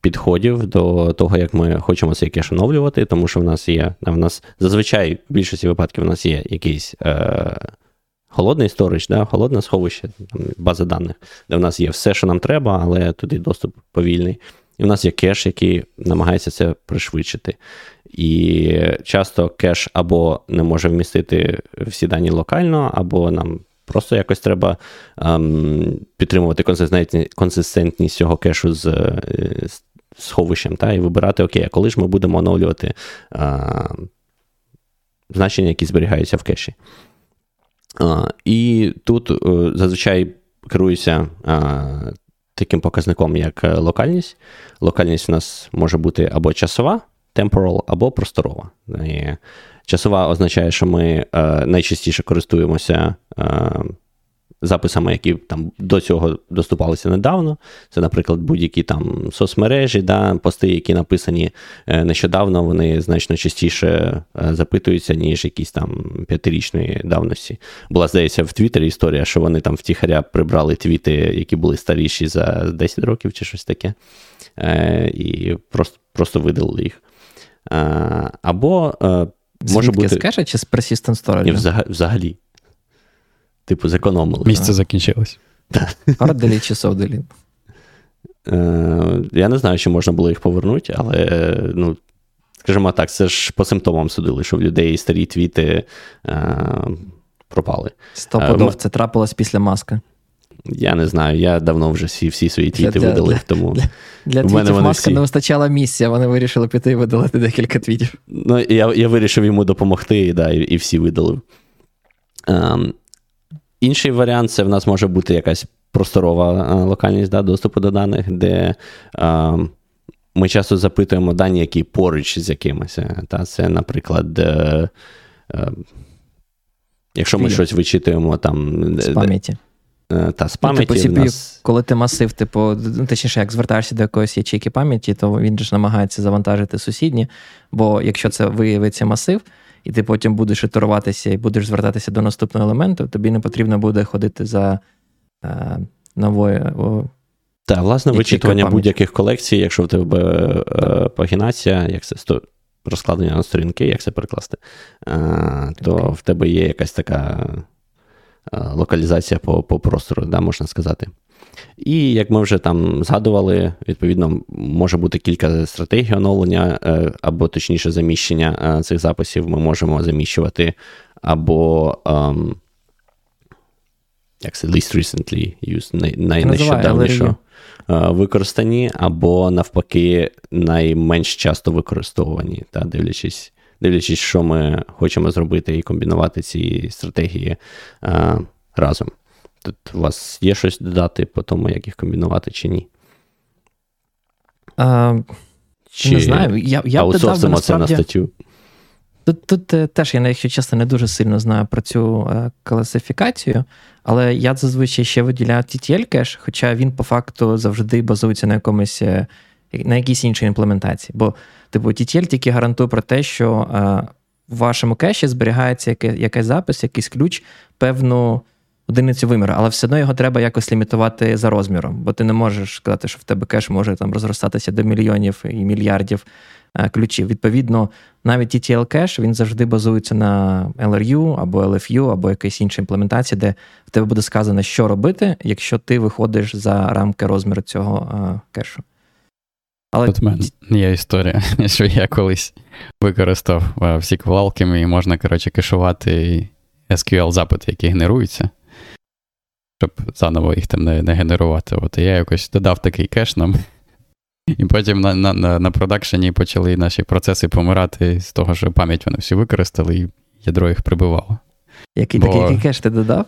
підходів до того, як ми хочемо цей кеш оновлювати, тому що в нас є. В нас зазвичай в більшості випадків у нас є якийсь. А, Холодний сторич, да, холодне сховище, база даних, де в нас є все, що нам треба, але туди доступ повільний. І в нас є кеш, який намагається це пришвидшити. І часто кеш або не може вмістити всі дані локально, або нам просто якось треба ем, підтримувати консистентність, консистентність цього кешу з, з сховищем, та, і вибирати, окей, а коли ж ми будемо оновлювати е, значення, які зберігаються в кеші. Е, і тут е, зазвичай керуюся е, таким показником, як е, локальність. Локальність у нас може бути або часова, temporal, або просторова. Часова означає, що ми е, найчастіше користуємося е, записами, які там до цього доступалися недавно. Це, наприклад, будь-які там соцмережі, да, пости, які написані е, нещодавно, вони значно частіше е, запитуються, ніж якісь там п'ятирічної давності. Була, здається, в Твіттері історія, що вони там втіхаря прибрали твіти, які були старіші за 10 років чи щось таке, е, і просто просто видалили їх. Або може бути... скаже, чи з Persistent Storage? Взагалі типу, зекономили. Місце закінчилось. Харделі чи совделі? Я не знаю, чи можна було їх повернути, але, ну, скажімо так, це ж по симптомам судили, що в людей старі твіти е, пропали. Стопудов, це трапилось після маска. Я не знаю, я давно вже всі всі свої твіти для, видалив. тому... Для, для твітів маска всі... не вистачала місця, вони вирішили піти і видалити декілька твітів. Ну, Я я вирішив йому допомогти, да, і, і всі видалив. Um, Інший варіант це в нас може бути якась просторова е, локальність да, доступу до даних, де е, ми часто запитуємо дані, які поруч з якимось. Е, та, Це, наприклад, е, е, якщо ми щось вичитуємо там. З пам'яті. Та, з пам'яті ну, типу, нас... Коли ти масив, типу, ну, точніше, як звертаєшся до якоїсь ячейки пам'яті, то він ж намагається завантажити сусідні, бо якщо це виявиться масив, і ти потім будеш ітеруватися і будеш звертатися до наступного елементу, тобі не потрібно буде ходити за е, новою. Так, власне, вичитування будь-яких колекцій, якщо в тебе е, пагінація, як це розкладення на сторінки, як це перекласти, то okay. в тебе є якась така локалізація по по простору, да, можна сказати. І як ми вже там згадували, відповідно, може бути кілька стратегій оновлення, е, або точніше заміщення е, цих записів ми можемо заміщувати або um, як це, least recently used, найнещодавніше використані, або навпаки, найменш часто використовувані, та, дивлячись, дивлячись, що ми хочемо зробити і комбінувати ці стратегії а, разом. Тут у вас є щось додати по тому, як їх комбінувати чи ні? А, чи Не знаю. Я, я аутсорсимо це на статтю. Тут тут е, теж я, якщо чесно, не дуже сильно знаю про цю е, класифікацію, але я зазвичай ще виділяю TTL кеш, хоча він по факту завжди базується на якомусь е, на якійсь іншій імплементації. Бо, типу, TTL тільки гарантує про те, що в вашому кеші зберігається якийсь запис, якийсь ключ, певну одиницю виміру, але все одно його треба якось лімітувати за розміром, бо ти не можеш сказати, що в тебе кеш може там розростатися до мільйонів і мільярдів е, ключів. Відповідно, навіть TTL кеш він завжди базується на LRU або LFU, або якійсь іншій імплементації, де в тебе буде сказано, що робити, якщо ти виходиш за рамки розміру цього е, кешу. Але... Тут в мене є історія, *laughs* що я колись використав в SQL Alchemy і можна, коротше, кешувати SQL-запити, які генеруються щоб заново їх там не не генерувати. От і я якось додав такий кеш нам. І потім на на, на, на продакшені почали наші процеси помирати з того, що пам'ять вони всі використали, і ядро їх прибивало. Який Бо, такий кеш ти додав?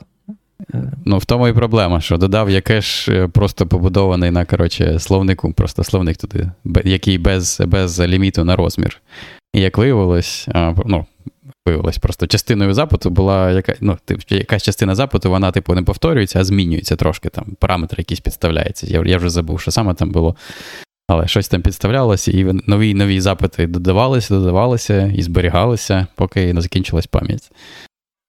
Ну, в тому і проблема, що додав я кеш е, просто побудований на коротше, словнику, просто словник туди, який без без ліміту на розмір. І як виявилось, ну, виявилось просто частиною запиту була яка, ну, якась частина запиту, вона, типу, не повторюється, а змінюється трошки. Там параметри якісь підставляються. Я я вже забув, що саме там було. Але щось там підставлялося, і нові нові запити додавалися, додавалися і зберігалися, поки не закінчилась пам'ять.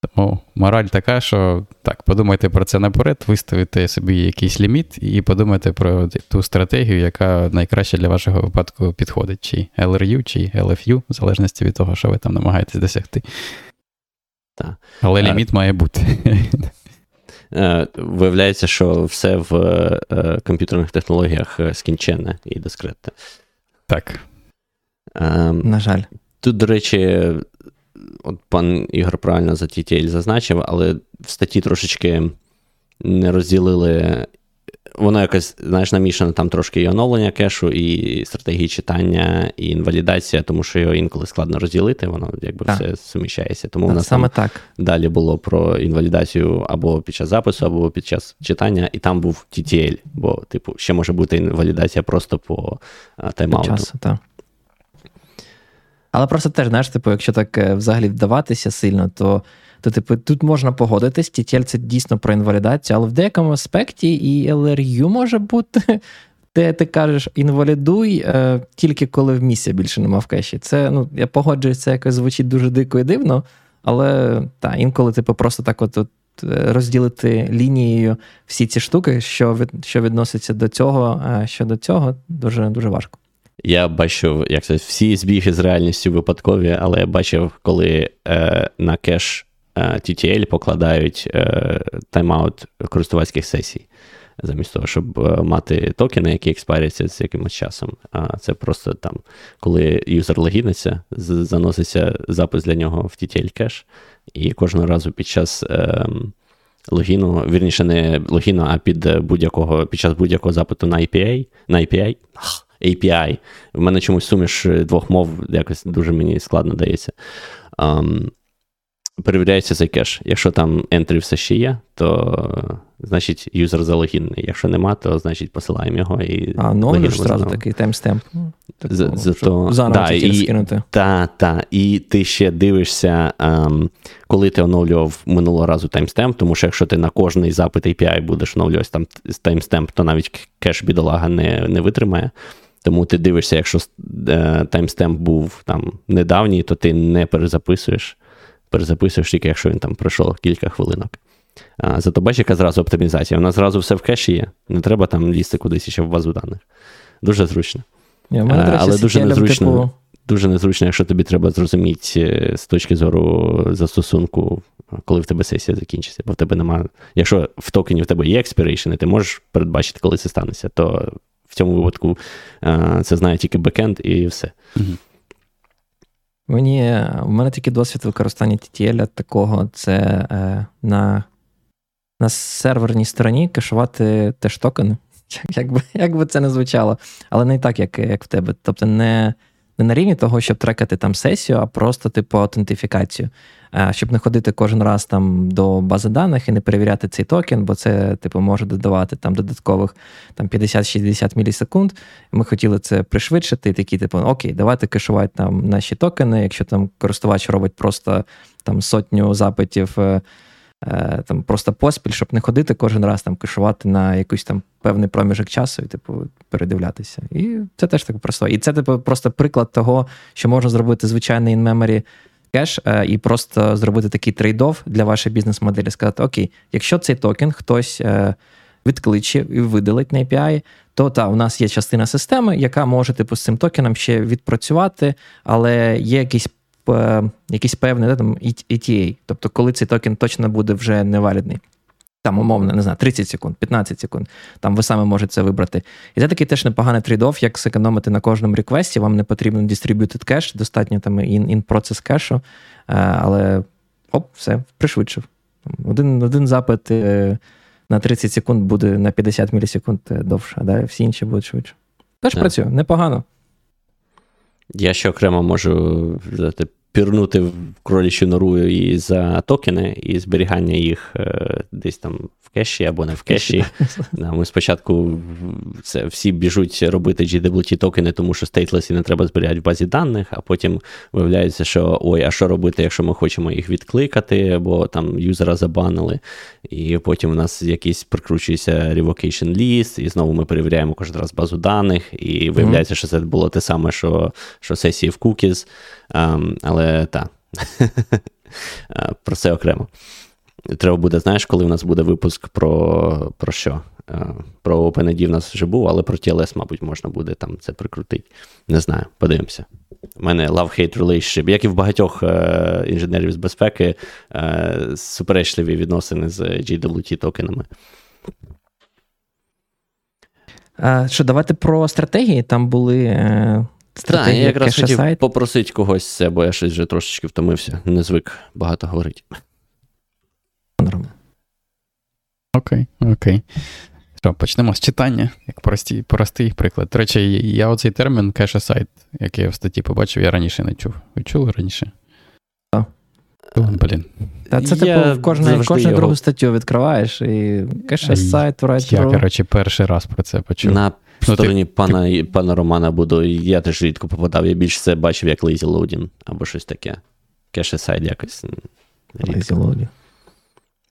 Тому мораль така, що так, подумайте про це наперед, виставите собі якийсь ліміт і подумайте про ту стратегію, яка найкраще для вашого випадку підходить, чи LRU, чи LFU, в залежності від того, що ви там намагаєтесь досягти. Так. Але е, ліміт а... має бути. Е, виявляється, що все в е, комп'ютерних технологіях скінченне і дискретне. Так. Ем, На жаль. Тут, до речі, от пан Ігор правильно за TTL зазначив, але в статті трошечки не розділили. Воно якось, знаєш, намішано там трошки і оновлення кешу, і стратегії читання, і інвалідація, тому що його інколи складно розділити, воно якби так. все суміщається. Тому так, в нас саме там так. далі було про інвалідацію або під час запису, або під час читання, і там був TTL, бо, типу, ще може бути інвалідація просто по тайм-ауту. часу, так. Але просто теж, знаєш, типу, якщо так е, взагалі вдаватися сильно, то то типу, тут можна погодитись, TTL це дійсно про інвалідацію, але в деякому аспекті і LRU може бути, *laughs* де ти кажеш, інвалідуй е, тільки коли в місця більше нема в кеші. Це, ну, я погоджуюсь, це якось звучить дуже дико і дивно, але та, інколи, типу, просто так от. от е, Розділити лінією всі ці штуки, що від, що відноситься до цього, а що до цього, дуже дуже важко. Я бачив, як це всі збіги з реальністю випадкові, але я бачив, коли е, на кеш е, TTL покладають е, тайм-аут користувацьких сесій, замість того, щоб е, мати токени, які expire яться з якимось часом. А це просто там, коли юзер логіниться, заноситься запис для нього в TTL кеш, і кожного разу під час. Е, Логіну, вірніше, не логіну, а під будь-якого під час будь-якого запиту на API, на API, API. В мене чомусь суміш двох мов якось дуже мені складно дається. Um, перевіряється цей кеш. Якщо там entry все ще є, то значить юзер залогінний. Якщо нема, то значить посилаємо його і. А, ну ж зразу такий таймстемп. Зато да, і, скинути. Та, та, і ти ще дивишся, um, коли ти оновлював минулого разу таймстемп, тому що якщо ти на кожний запит API будеш оновлювати там таймстемп, то навіть кеш бідолага не, не витримає. Тому ти дивишся, якщо е, таймстемп був там недавній, то ти не перезаписуєш. Перезаписуєш тільки, якщо він там пройшов кілька хвилинок. А, Зато бачиш, яка зразу оптимізація. Вона зразу все в кеші є. Не треба там лізти кудись ще в базу даних. Дуже зручно. Ні, мене, а, речі, Але дуже незручно. Типу... дуже незручно, якщо тобі треба зрозуміти е, з точки зору застосунку, коли в тебе сесія закінчиться. Бо в тебе немає. Якщо в токені в тебе є expiration, і ти можеш передбачити, коли це станеться, то в цьому випадку це знає тільки бекенд і все. Угу. Мені, У мене такий досвід використання TTL такого це е, на на серверній стороні кешувати теж токени. *laughs* Як би як би це не звучало, але не так, як як в тебе. Тобто не не на рівні того, щоб трекати там сесію, а просто типу аутентифікацію. Щоб не ходити кожен раз там до бази даних і не перевіряти цей токен, бо це типу може додавати там додаткових там 50-60 мілісекунд. Ми хотіли це пришвидшити, і такі, типу, окей, давайте кешувати там наші токени. Якщо там користувач робить просто там сотню запитів. Е, Е, там просто поспіль, щоб не ходити кожен раз там кешувати на якийсь там певний проміжок часу і типу передивлятися. І це теж так просто. І це типу просто приклад того, що можна зробити звичайний in-memory кеш е, і просто зробити такий trade-off для вашої бізнес-моделі. Сказати: Окей, якщо цей токен хтось е, відкличе і видалить на API, то та у нас є частина системи, яка може типу з цим токеном ще відпрацювати, але є якийсь Е, якийсь певний да, там, ETA, тобто коли цей токен точно буде вже невалідний. Там, умовно, не знаю, 30 секунд, 15 секунд. Там ви саме можете це вибрати. І це такий теж непоганий трейд-офф, як зекономити на кожному реквесті. Вам не потрібен distributed кеш, достатньо там in-процес кешу, е, але оп, все, пришвидшив. Один один запит е, на 30 секунд буде на 50 мілісекунд довше, а да? всі інші будуть швидше. Теж працює, непогано. Я ще окремо можу пірнути в кролічу нору і за токени, і зберігання їх е, десь там в кеші або не в кеші. Ми спочатку це всі біжуть робити GWT токени, тому що стейтлесі не треба зберігати в базі даних, а потім виявляється, що ой, а що робити, якщо ми хочемо їх відкликати, або там юзера забанили, і потім у нас якийсь прикручується revocation list, і знову ми перевіряємо кожен раз базу даних, і виявляється, mm-hmm. що це було те саме, що що сесії в cookies. Um, але так, *laughs* про це окремо. Треба буде, знаєш, коли у нас буде випуск про про що? Про OpenID в нас вже був, але про TLS, мабуть, можна буде там це прикрутити. Не знаю, подивимося. У мене love-hate relationship, як і в багатьох е, інженерів з безпеки, е, суперечливі відносини з GWT токенами. Що, давайте про стратегії. Там були е, так, я якраз хотів попросити когось це, бо я щось вже трошечки втомився, не звик багато говорити. Окей, окей. Що, почнемо з читання, як простий, простий приклад. До речі, я оцей термін cache-aside, який я в статті побачив, я раніше не чув. Ви чули раніше? Так. Блін. Та це типу в кожну, кожну його... другу статтю відкриваєш і cache-aside, right Я, коротше, перший раз про це почув. На в ну, стороні ти... пана пана Романа буду, я теж рідко попадав. Я більше це бачив як Lazy Loading або щось таке. Cache-aside якось. Lazy Loading.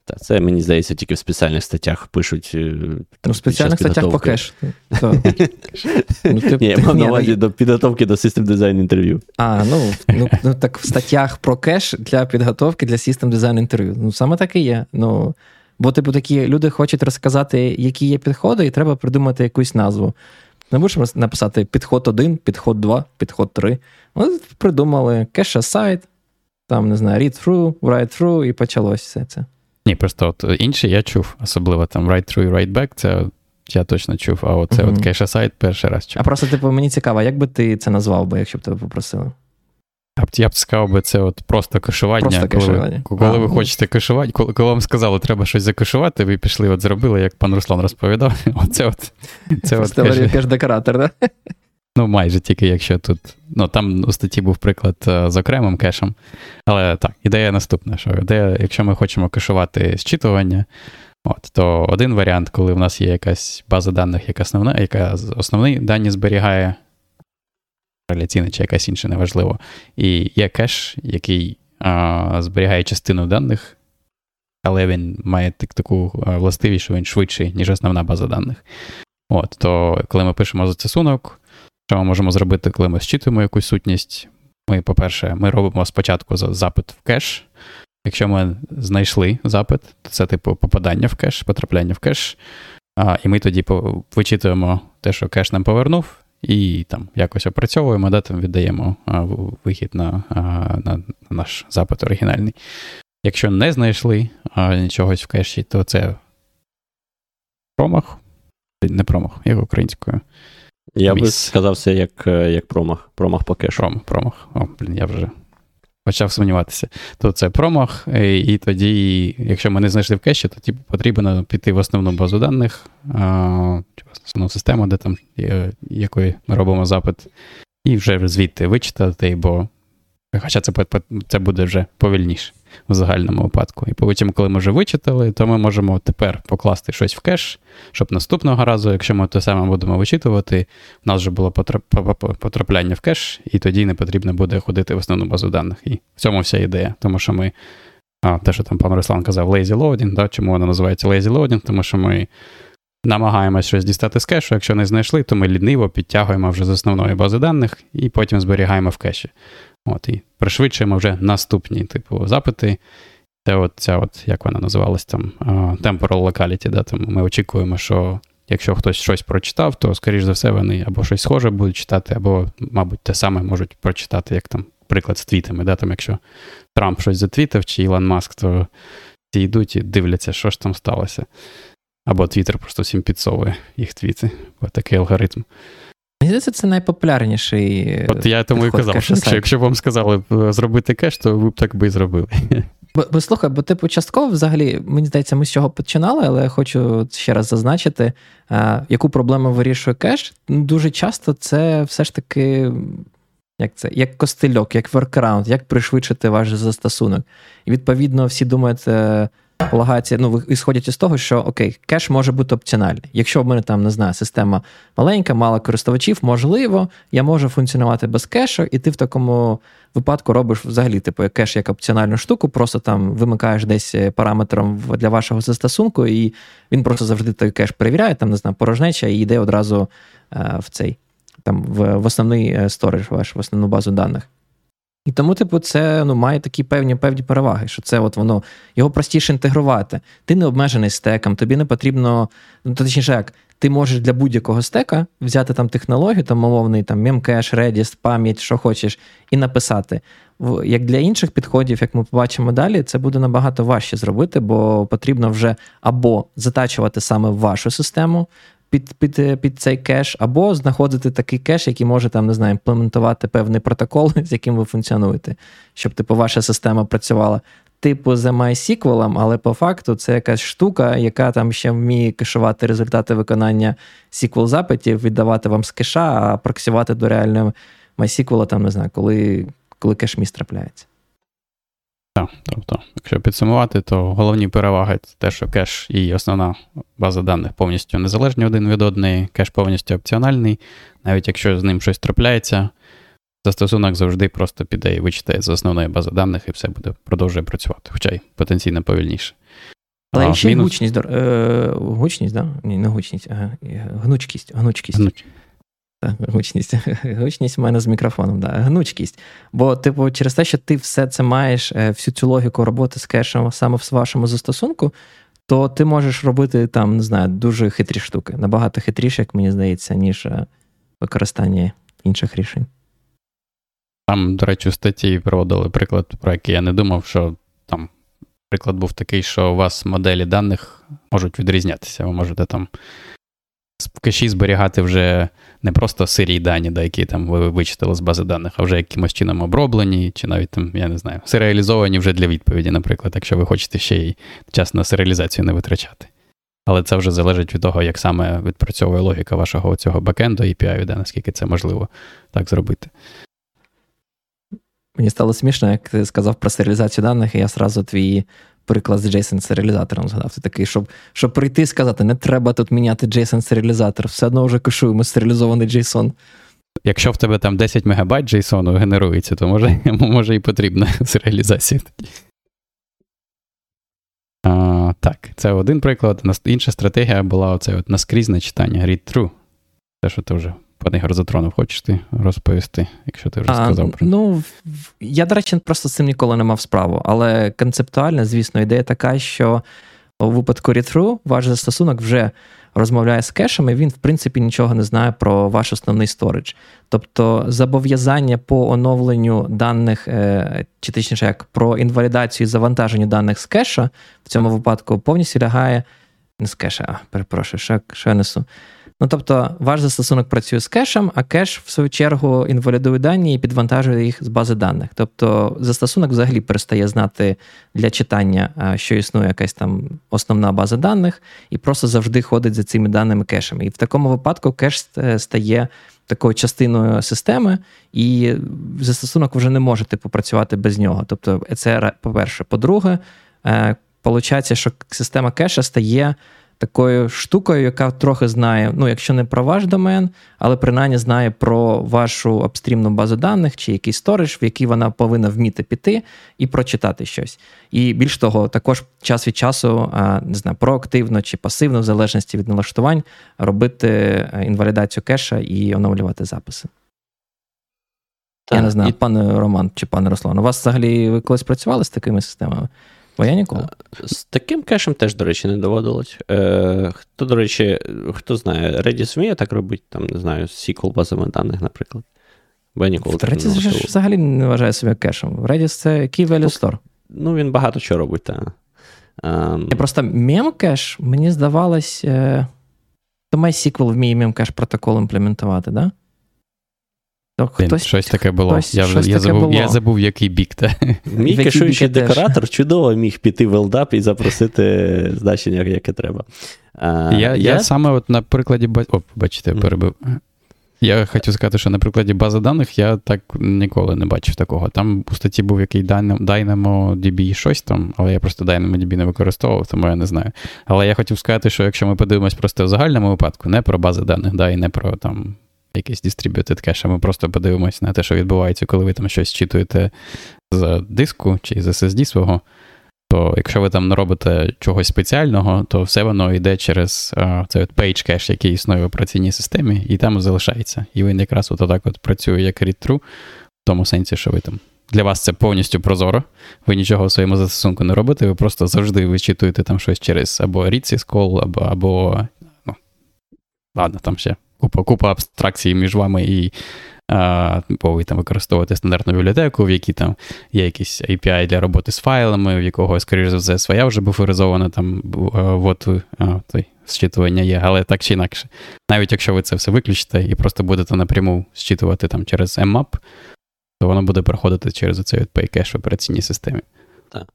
Та, це, мені здається, тільки в спеціальних статтях пишуть. Ну, в спеціальних статтях по кеш. *laughs* Ну, Ні, я мав на увазі до підготовки до систем дизайн інтерв'ю. А, ну, ну ну так в статтях про кеш для підготовки для систем дизайн інтерв'ю. Ну, саме так і є. Ну, Бо, типу, такі люди хочуть розказати, які є підходи, і треба придумати якусь назву. Не будеш написати підход 1, підход 2, підход 3. Ми придумали кеша сайт, там, не знаю, read through, write through, і почалось все це. Ні, просто от інші я чув, особливо там write through і write back, це я точно чув, а оце mm-hmm. от кеша сайт перший раз чув. А просто, типу, мені цікаво, як би ти це назвав би, якщо б тебе попросили? Я б сказав би, це от просто кешування. Просто коли кешування. коли а, ви ну. хочете кешувати, коли, коли вам сказали, треба щось закешувати, ви пішли, от зробили, як пан Руслан розповідав. *laughs* Оце от, це от кеш-декоратор, да? Ну, майже тільки якщо тут. Ну, там у статті був приклад е, з окремим кешем. Але так, ідея наступна: що ідея, якщо ми хочемо кешувати зчитування, от, то один варіант, коли в нас є якась база даних, яка основна, яка основні дані зберігає, реляційна чи якась інша, неважливо. І є кеш, який а, зберігає частину даних, але він має так, таку властивість, що він швидший, ніж основна база даних. От, То коли ми пишемо застосунок, що ми можемо зробити, коли ми зчитуємо якусь сутність? Ми, по-перше, ми робимо спочатку запит в кеш. Якщо ми знайшли запит, то це типу попадання в кеш, потрапляння в кеш. А, І ми тоді вичитуємо те, що кеш нам повернув, і там якось опрацьовуємо, да, там віддаємо а, вихід на, а, на наш запит оригінальний. Якщо не знайшли а, чогось в кеші, то це промах. Не промах, як українською. Я Міс. би сказав це як як промах. Промах по кешу. Пром, промах. О, блін, я вже почав сумніватися. То це промах, і тоді, якщо ми не знайшли в кеші, то типу, потрібно піти в основну базу даних, чи в основну систему, де там якої ми робимо запит, і вже звідти вичитати, бо хоча це це буде вже повільніше в загальному випадку. І потім, коли ми вже вичитали, то ми можемо тепер покласти щось в кеш, щоб наступного разу, якщо ми те саме будемо вичитувати, в нас вже було потрапляння в кеш, і тоді не потрібно буде ходити в основну базу даних. І в цьому вся ідея. Тому що ми, а, те, що там пан Руслан казав, lazy loading, да, чому воно називається lazy loading, тому що ми. Намагаємось щось дістати з кешу, якщо не знайшли, то ми ліниво підтягуємо вже з основної бази даних і потім зберігаємо в кеші. От, І пришвидшуємо вже наступні типу запити. Це от ця, от, як вона називалась там, temporal locality. Да, там Ми очікуємо, що якщо хтось щось прочитав, то, скоріш за все, вони або щось схоже будуть читати, або, мабуть, те саме можуть прочитати, як там приклад з твітами. Да, там, Якщо Трамп щось затвітив, чи Ілон Маск, то ті йдуть і дивляться, що ж там сталося. Або Твіттер просто всім підсовує їх твіти. Бо такий алгоритм. Мені здається, це найпопулярніший. От я тому і казав, що якщо б вам сказали е, зробити кеш, то ви б так би і зробили. *laughs* Бо, бо слухай, бо типу частково взагалі, мені здається, ми з чого починали, але я хочу ще раз зазначити, а, е, яку проблему вирішує кеш. Дуже часто це все ж таки. Як це, як костильок, як workaround, як пришвидшити ваш застосунок. І відповідно всі думають, е, полагається, ну, исходять із того, що окей, кеш може бути опціональний. Якщо в мене там, не знаю, система маленька, мало користувачів, можливо, я можу функціонувати без кешу, і ти в такому випадку робиш взагалі типу кеш як опціональну штуку, просто там вимикаєш десь параметром для вашого застосунку, і він просто завжди той кеш перевіряє, там, не знаю, порожнеча і йде одразу е, в цей там в, в основний storage ваш, в основну базу даних. І тому, типу, це ну, має такі певні певні переваги, що це от воно його простіше інтегрувати. Ти не обмежений стеком, тобі не потрібно, ну точніше, як ти можеш для будь-якого стека взяти там технологію, там мовний там Memcache, Redis, пам'ять, що хочеш, і написати. Як для інших підходів, як ми побачимо далі, це буде набагато важче зробити, бо потрібно вже або затачувати саме вашу систему, під під, під цей кеш, або знаходити такий кеш, який може там, не знаю, імплементувати певний протокол, *laughs* з яким ви функціонуєте, щоб типу ваша система працювала. Типу за MySQL, але по факту це якась штука, яка там ще вміє кешувати результати виконання SQL запитів, віддавати вам з кеша, а проксувати до реального MySQL, там не знаю, коли коли cache miss трапляється. Так, тобто, якщо підсумувати, то головні переваги це те, що кеш і основна база даних повністю незалежні один від одної, кеш повністю опціональний. Навіть якщо з ним щось трапляється, застосунок завжди просто піде і вичитає з основної бази даних, і все буде продовжує працювати, хоча й потенційно повільніше. Але а, ще мінус... гучність, е, гучність, да? Ні, не гучність, а гнучкість. гнучкість. Гнуч. Гучність. *laughs* Гучність в мене з мікрофоном, да. гнучкість. Бо, типу, через те, що ти все це маєш, е, всю цю логіку роботи з кешем саме в вашому застосунку, то ти можеш робити там, не знаю, дуже хитрі штуки. Набагато хитріше, як мені здається, ніж е, використання інших рішень. Там, до речі, у статті проводили приклад, про який я не думав, що там приклад був такий, що у вас моделі даних можуть відрізнятися. Ви можете там в кеші зберігати вже не просто сирі дані, да, які там ви вичитали з бази даних, а вже якимось чином оброблені, чи навіть там, я не знаю, серіалізовані вже для відповіді, наприклад, якщо ви хочете ще й час на серіалізацію не витрачати. Але це вже залежить від того, як саме відпрацьовує логіка вашого цього бекенду API, да, наскільки це можливо так зробити. Мені стало смішно, як ти сказав про серіалізацію даних, і я сразу твій приклад з JSON серіалізатором згадав. Ти такий, щоб щоб прийти і сказати, не треба тут міняти JSON серіалізатор, все одно вже кешуємо серіалізований JSON. Якщо в тебе там 10 мегабайт JSON генерується, то може *laughs* може і потрібна серіалізація. А, Так, це один приклад. Інша стратегія була оце от наскрізне читання read through. Те, що ти вже пане Ігор затронув, хочеш ти розповісти, якщо ти вже сказав про Ну, я, до речі, просто з цим ніколи не мав справу. Але концептуально, звісно, ідея така, що у випадку read ваш застосунок вже розмовляє з кешами, він, в принципі, нічого не знає про ваш основний сторидж. Тобто зобов'язання по оновленню даних, е, чи точніше, як про інвалідацію і завантаженню даних з кеша в цьому випадку повністю лягає. Не з кеша, а перепрошую, що, що я несу. Ну, тобто, ваш застосунок працює з кешем, а кеш, в свою чергу, інвалідує дані і підвантажує їх з бази даних. Тобто, застосунок взагалі перестає знати для читання, що існує якась там основна база даних, і просто завжди ходить за цими даними кешами. І в такому випадку кеш стає такою частиною системи, і застосунок вже не може типу, працювати без нього. Тобто, це по-перше. По-друге, виходить, е, що система кеша стає такою штукою, яка трохи знає, ну, якщо не про ваш домен, але принаймні знає про вашу апстрімну базу даних чи якийсь сторож, в який вона повинна вміти піти і прочитати щось. І більш того, також час від часу не знаю, проактивно чи пасивно, в залежності від налаштувань, робити е, інвалідацію кеша і оновлювати записи. Так, Я не знаю, і... пане Роман чи пане Руслан, у вас взагалі ви колись працювали з такими системами? Бо я ніколи. З таким кешем теж, до речі, не доводилось. Е, Хто, до речі, хто знає, Redis вміє так робити, там, не знаю, з SQL базами даних, наприклад. Бо я ніколи Redis не ж взагалі не вважає себе кешем. Redis це Key Value Store. Ну, він багато чого робить, так. Um... Я просто memcache, мені здавалось, е... то MySQL вміє memcache протокол імплементувати, так? Да? Хтось, Щось таке було. Хтось, я щось я, таке забув, було. я забув, який бік. Та. Мій кешуючий декоратор чудово міг піти в LDAP і запросити значення, яке треба. А, Я я... я саме от на прикладі О, бачите, я перебив. Я хотів сказати, що на прикладі бази даних я так ніколи не бачив такого. Там у статті був який DynamoDB щось там, але я просто DynamoDB не використовував, тому я не знаю. Але я хотів сказати, що якщо ми подивимось просто в загальному випадку, не про бази даних, да, і не про там якийсь distributed кеш, а ми просто подивимось на те, що відбувається, коли ви там щось читуєте з диску чи з SSD свого. То якщо ви там не робите чогось спеціального, то все воно йде через uh, цей page кеш, який існує в операційній системі, і там залишається. І він якраз от отак от працює як read-through, в тому сенсі, що ви там. Для вас це повністю прозоро. Ви нічого в своєму застосунку не робите, ви просто завжди вичитуєте там щось через або read call, або, або ну, ладно, там ще купа купа абстракцій між вами і бо ви там використовуєте стандартну бібліотеку, в якій там є якісь API для роботи з файлами, в якого, скоріш за все, своя вже буферизована там вот, той зчитування є, але так чи інакше. Навіть якщо ви це все виключите і просто будете напряму зчитувати там через mmap, то воно буде проходити через оцей PayCache в операційній системі. Так.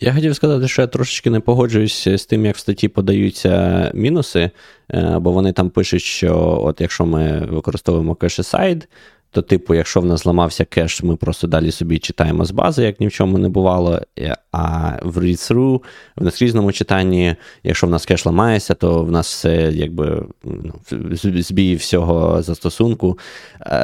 Я хотів сказати, що я трошечки не погоджуюсь з тим, як в статті подаються мінуси, е, бо вони там пишуть, що от якщо ми використовуємо cache-aside, то, типу, якщо в нас зламався кеш, ми просто далі собі читаємо з бази, як ні в чому не бувало. А в read-through, в наскрізному читанні, якщо в нас кеш ламається, то в нас все якби ну, збій всього застосунку.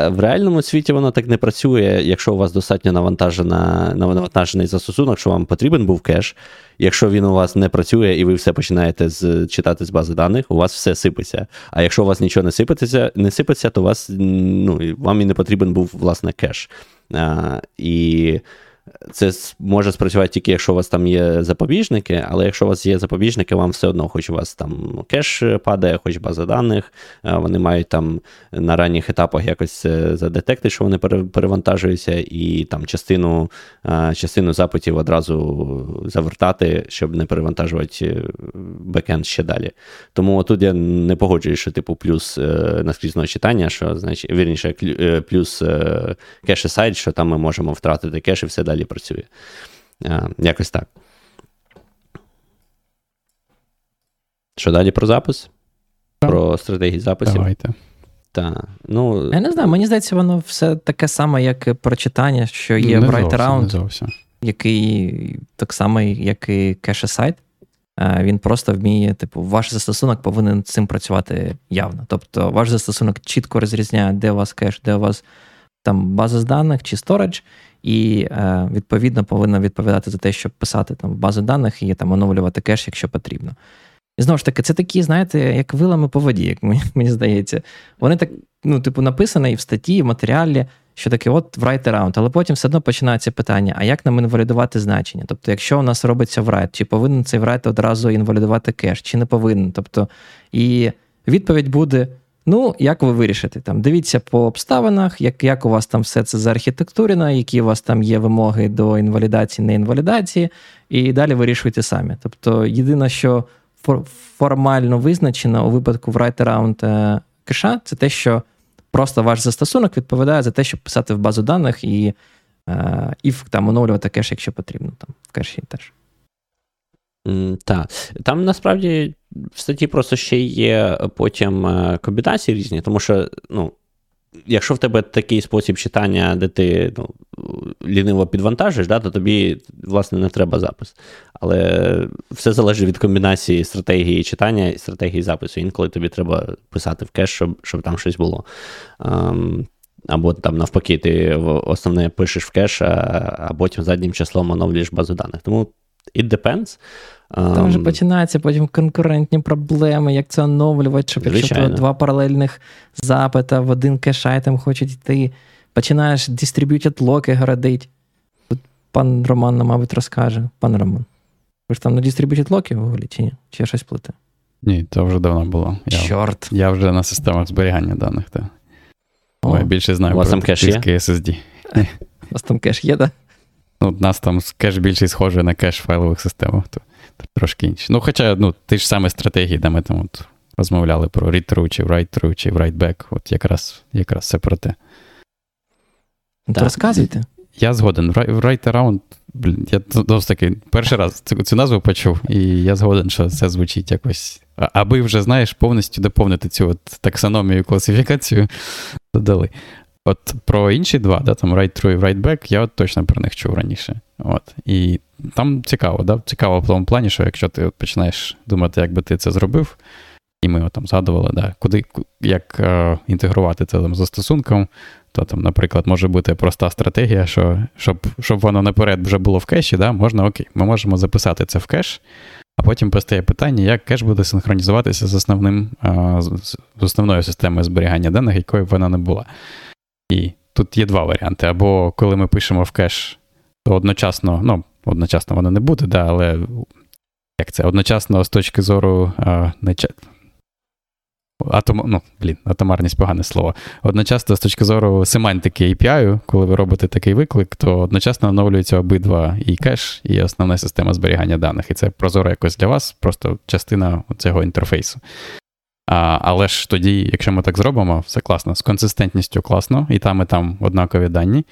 В реальному світі воно так не працює, якщо у вас достатньо навантажена, навантажений застосунок, що вам потрібен був кеш. Якщо він у вас не працює і ви все починаєте з, читати з бази даних, у вас все сипеться. А якщо у вас нічого не сипеться, не сипеться, то вас, ну, вам і не потрібен був власне кеш. І це може спрацювати тільки, якщо у вас там є запобіжники, але якщо у вас є запобіжники, вам все одно, хоч у вас там кеш падає, хоч база даних, вони мають там на ранніх етапах якось задетекти, що вони перевантажуються, і там частину частину запитів одразу завертати, щоб не перевантажувати е, бекенд ще далі. Тому тут я не погоджуюсь, що типу плюс е, наскрізного читання, що значить, вірніше, е, плюс cache-aside, що там ми можемо втратити кеш і все далі працює. А, Якось так. Що далі про запис? Про стратегії записів? Давайте. Так. Ну, Я не знаю, мені здається, воно все таке саме, як про читання, що є не write який так само, як і cache-aside. Він просто вміє, типу, ваш застосунок повинен з цим працювати явно. Тобто, ваш застосунок чітко розрізняє, де у вас кеш, де у вас там база з даних чи storage, і е, відповідно повинна відповідати за те, щоб писати там бази даних і там оновлювати кеш, якщо потрібно. І знову ж таки, це такі, знаєте, як вилами по воді, як мені, мені здається. Вони так, ну, типу, написані і в статті, і в матеріалі, що таке, от write around, але потім все одно починається питання: а як нам інвалідувати значення? Тобто, якщо у нас робиться write, чи повинен цей write одразу інвалідувати кеш, чи не повинен? Тобто, і відповідь буде. Ну, як ви вирішите? Там Дивіться по обставинах, як як у вас там все це заархітектурено, які у вас там є вимоги до інвалідації, неінвалідації, і далі вирішуйте самі. Тобто, єдине, що формально визначено у випадку write-around е, кеша, це те, що просто ваш застосунок відповідає за те, щоб писати в базу даних і і там оновлювати кеш, якщо потрібно, там в кеші теж. Так. Там насправді в статті просто ще є потім е, комбінації різні, тому що, ну, якщо в тебе такий спосіб читання, де ти ну, ліниво підвантажиш, да, то тобі, власне, не треба запис. Але все залежить від комбінації стратегії читання і стратегії запису. Інколи тобі треба писати в кеш, щоб щоб там щось було. Um, або там навпаки, ти основне пишеш в кеш, а, а потім заднім числом оновлюєш базу даних. Тому it depends. Там вже починаються потім конкурентні проблеми, як це оновлювати, щоб якщо два паралельних запита в один cache item хочуть йти, починаєш distributed локи городить. Тут пан Роман, мабуть, розкаже. Пан Роман. Ви ж там на distributed локи в чи ні? Чи я щось плутаю? Ні, це вже давно було. Я, Чорт. Я вже на системах зберігання даних. так. О, я більше знаю у вас про є? SSD. У вас там кеш є, так? Ну, У нас там кеш більше схожий на кеш файлових системах. То трошки інші. Ну, хоча, ну, ти ж саме стратегії, де ми там от розмовляли про read-through, чи write-through, чи write-back, от якраз якраз все про те. Ну, то розказуйте. Я згоден. Write around, блін, я досить таки перший раз цю, цю назву почув, і я згоден, що це звучить якось. Аби вже, знаєш, повністю доповнити цю от таксономію класифікацію, *laughs* додали. От про інші два, да, там write through і write back, я от точно про них чув раніше. От. І там цікаво, да? цікаво в тому плані, що якщо ти починаєш думати, як би ти це зробив, і ми от там згадували, да, куди, як е, інтегрувати це там застосунком, то там, наприклад, може бути проста стратегія, що щоб щоб воно наперед вже було в кеші, да, можна окей, ми можемо записати це в кеш, а потім постає питання, як кеш буде синхронізуватися з основним, е, з основною системою зберігання даних, якою б вона не була. І тут є два варіанти. Або коли ми пишемо в кеш, то одночасно, ну, одночасно воно не буде, да, але як це, одночасно з точки зору а, не, Атом, ну, блін, атомарність погане слово. Одночасно, з точки зору семантики API, коли ви робите такий виклик, то одночасно оновлюються обидва і кеш, і основна система зберігання даних. І це прозоро якось для вас, просто частина цього інтерфейсу. А, Але ж тоді, якщо ми так зробимо, все класно. З консистентністю класно, і там, і там однакові дані.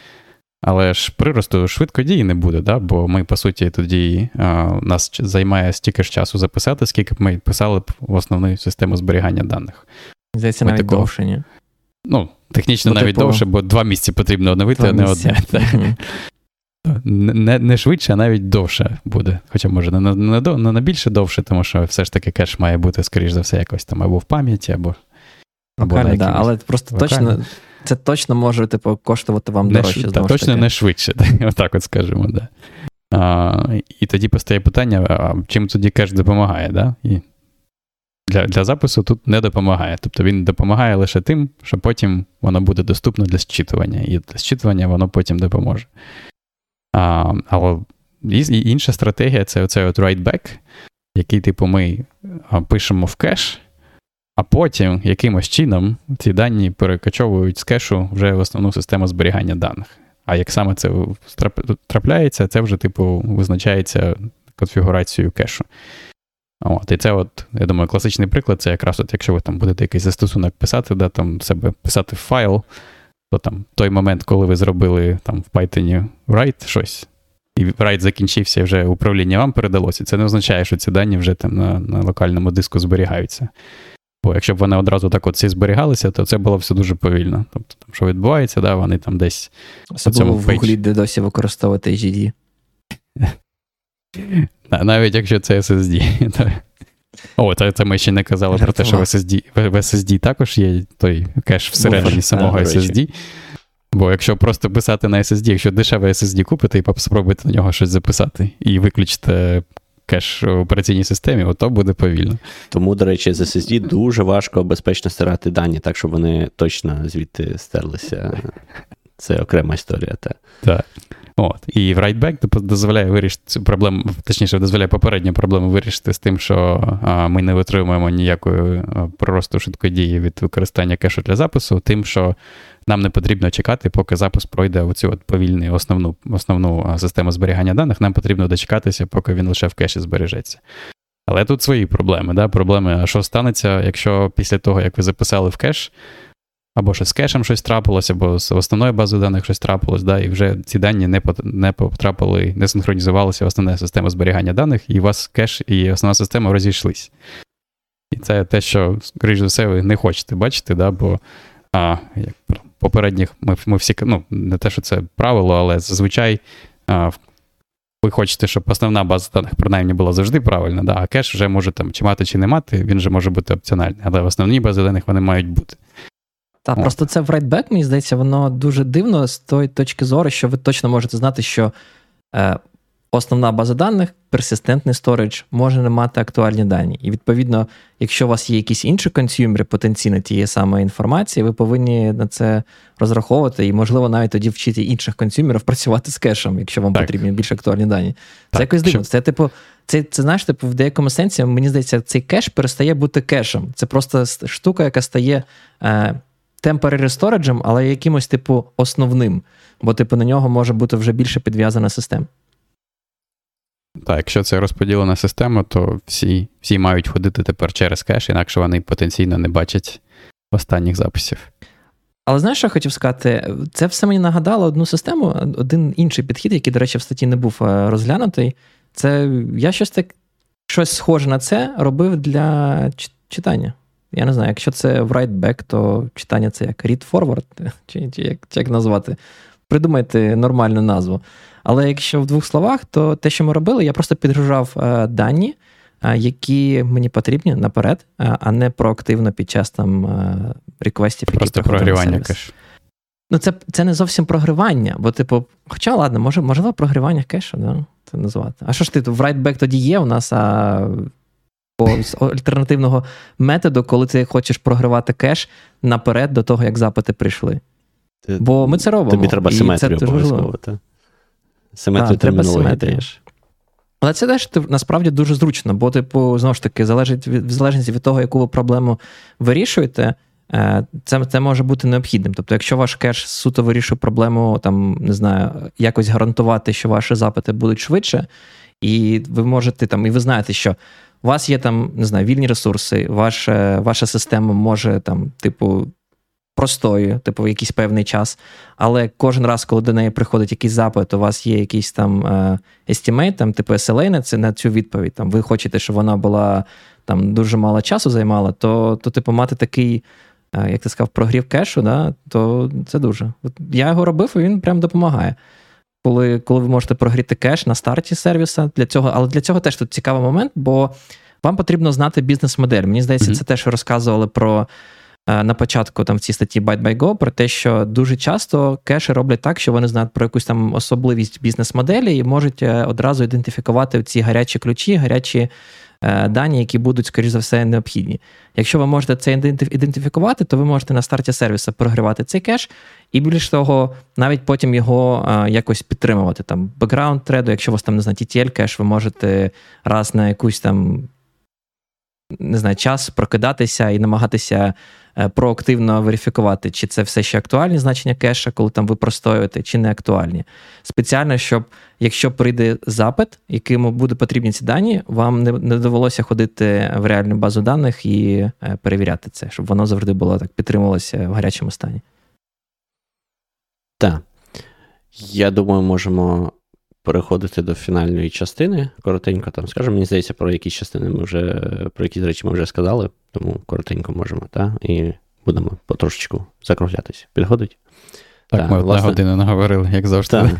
Але ж приросту швидко дії не буде, да? бо ми, по суті, тоді а, нас займає стільки ж часу записати, скільки б ми писали б в основну систему зберігання даних. Здається, навіть такого... довше, ні? Ну, технічно ну, навіть типу... довше, бо два місяці потрібно оновити, а не одне. *laughs* Не не швидше, а навіть довше буде. Хоча, може, не не, не, не більше довше, тому що все ж таки кеш має бути, скоріш за все, якось там або в пам'яті, або. або Вокально, да, Але просто Вокально. точно це точно може типу, коштувати вам не дорожче. Та, точно таки. не швидше, *laughs* отак от скажемо. Да. А, І тоді постає питання: а чим тоді кеш допомагає? Да? І для для запису тут не допомагає. Тобто він допомагає лише тим, що потім воно буде доступно для зчитування, і для зчитування воно потім допоможе. А, Але і інша стратегія це оцей от write-back, який, типу, ми пишемо в кеш, а потім якимось чином ці дані перекачовують з кешу вже в основну систему зберігання даних. А як саме це трапляється, це вже, типу, визначається конфігурацією кешу. От, І це, от, я думаю, класичний приклад це якраз, от, якщо ви там будете якийсь застосунок писати, да, там себе писати в файл, то там той момент, коли ви зробили там в Python write щось, і write закінчився, і вже управління вам передалося, це не означає, що ці дані вже там на на локальному диску зберігаються. Бо якщо б вони одразу так от всі зберігалися, то це було все дуже повільно. Тобто, там, що відбувається, да, вони там десь. Особливо в Google, де досі використовувати HDD. Навіть якщо це SSD. О, це, це ми ще не казали про те, що в SSD в SSD також є той кеш всередині самого SSD. Бо якщо просто писати на SSD, якщо дешеве SSD купити і спробуйте на нього щось записати, і виключите кеш в операційній системі, ото буде повільно. Тому, до речі, з SSD дуже важко безпечно стирати дані, так щоб вони точно звідти стерлися. це окрема історія. Так. Так. От. І в WriteBack дозволяє вирішити цю проблему, точніше, дозволяє попередню проблему вирішити з тим, що а, ми не витримуємо ніякої проросту швидкодії від використання кешу для запису, тим, що нам не потрібно чекати, поки запис пройде оцю от повільну основну основну систему зберігання даних, нам потрібно дочекатися, поки він лише в кеші збережеться. Але тут свої проблеми. Да? Проблеми, а що станеться, якщо після того, як ви записали в кеш, або що з кешем щось трапилось, або з основною базою даних щось трапилось, да, і вже ці дані не не потрапили, не синхронізувалися в основну систему зберігання даних, і у вас кеш і основна система розійшлись. І це те, що, скоріш за все, ви не хочете бачити, да, бо а, як попередніх ми ми всі, ну, не те, що це правило, але зазвичай а, ви хочете, щоб основна база даних принаймні була завжди правильна, да, а кеш вже може там чи мати, чи не мати, він вже може бути опціональний, але в основній базі даних вони мають бути. Так, просто це в WriteBack, мені здається, воно дуже дивно з тої точки зору, що ви точно можете знати, що е, основна база даних, персистентний storage, може не мати актуальні дані. І відповідно, якщо у вас є якісь інші консюмери потенційно тієї самої інформації, ви повинні на це розраховувати і, можливо, навіть тоді вчити інших консюмерів *laughs* працювати з кешем, якщо вам так. потрібні більш актуальні дані. Так, це якось дивно. Це, типу, це, це знаєш, типу, в деякому сенсі, мені здається, цей кеш перестає бути кешем. Це просто штука, яка стає. Е, temporary storage, але якимось, типу, основним, бо, типу, на нього може бути вже більше підв'язана система. Так, якщо це розподілена система, то всі всі мають ходити тепер через кеш, інакше вони потенційно не бачать останніх записів. Але знаєш, що я хотів сказати? Це все мені нагадало одну систему, один інший підхід, який, до речі, в статті не був е, розглянутий. Це я щось так щось схоже на це робив для читання. Я не знаю, якщо це write-back, то читання це як read-forward, *laughs* чи, чи, як, чи як назвати. Придумайте нормальну назву. Але якщо в двох словах, то те, що ми робили, я просто підгружав е, дані, е, які мені потрібні наперед, е, а не проактивно під час там реквестів. Просто прогрівання кеш. Ну, це це не зовсім прогривання, бо, типу, хоча ладно, може, можливо, прогривання кешу, да, це назвати. А що ж ти, в write-back тоді є у нас, а з альтернативного методу, коли ти хочеш програвати кеш наперед до того, як запити прийшли. Ти, Бо ми це робимо. Тобі треба симетрію обов'язково. Симетрію термінології. Але це теж насправді дуже зручно, бо, типу, знову ж таки, залежить від в залежності від того, яку ви проблему вирішуєте, е, це це може бути необхідним. Тобто, якщо ваш кеш суто вирішує проблему, там, не знаю, якось гарантувати, що ваші запити будуть швидше, і ви можете там, і ви знаєте, що у вас є там, не знаю, вільні ресурси, ваша ваша система може там, типу, простою, типу, в якийсь певний час. Але кожен раз, коли до неї приходить якийсь запит, у вас є якийсь там е, estimate, там, типу SLA на це на цю відповідь. Там, Ви хочете, щоб вона була там дуже мало часу займала, то, то типу, мати такий. Е, як ти сказав, прогрів кешу, да, то це дуже. От Я його робив, і він прям допомагає коли коли ви можете прогріти кеш на старті сервіса. Для цього, Але для цього теж тут цікавий момент, бо вам потрібно знати бізнес-модель. Мені здається, mm-hmm. це те, що розказували про. Е, на початку там в цій статті Byte про те, що дуже часто кеші роблять так, що вони знають про якусь там особливість бізнес-моделі і можуть е, одразу ідентифікувати ці гарячі ключі, гарячі Е, дані, які будуть, скоріш за все, необхідні. Якщо ви можете це ідентифікувати, то ви можете на старті сервісу програвати цей кеш, і більш того, навіть потім його якось підтримувати. Там background thread у, якщо у вас там не знаю, TTL кеш, ви можете раз на якусь там не знаю, час прокидатися і намагатися проактивно верифікувати, чи це все ще актуальні значення кеша, коли там ви простоюєте, чи не актуальні. Спеціально, щоб якщо прийде запит, яким буде потрібні ці дані, вам не, не довелося ходити в реальну базу даних і е, перевіряти це, щоб воно завжди було так підтримувалося в гарячому стані. Так. Я думаю, можемо переходити до фінальної частини. Коротенько там скажемо. Мені здається, про якісь частини ми вже про якісь речі ми вже сказали, тому коротенько можемо, так? І будемо потрошечку закруглятися. Підходить? Так, так ми одна година наговорили, як завжди. Так,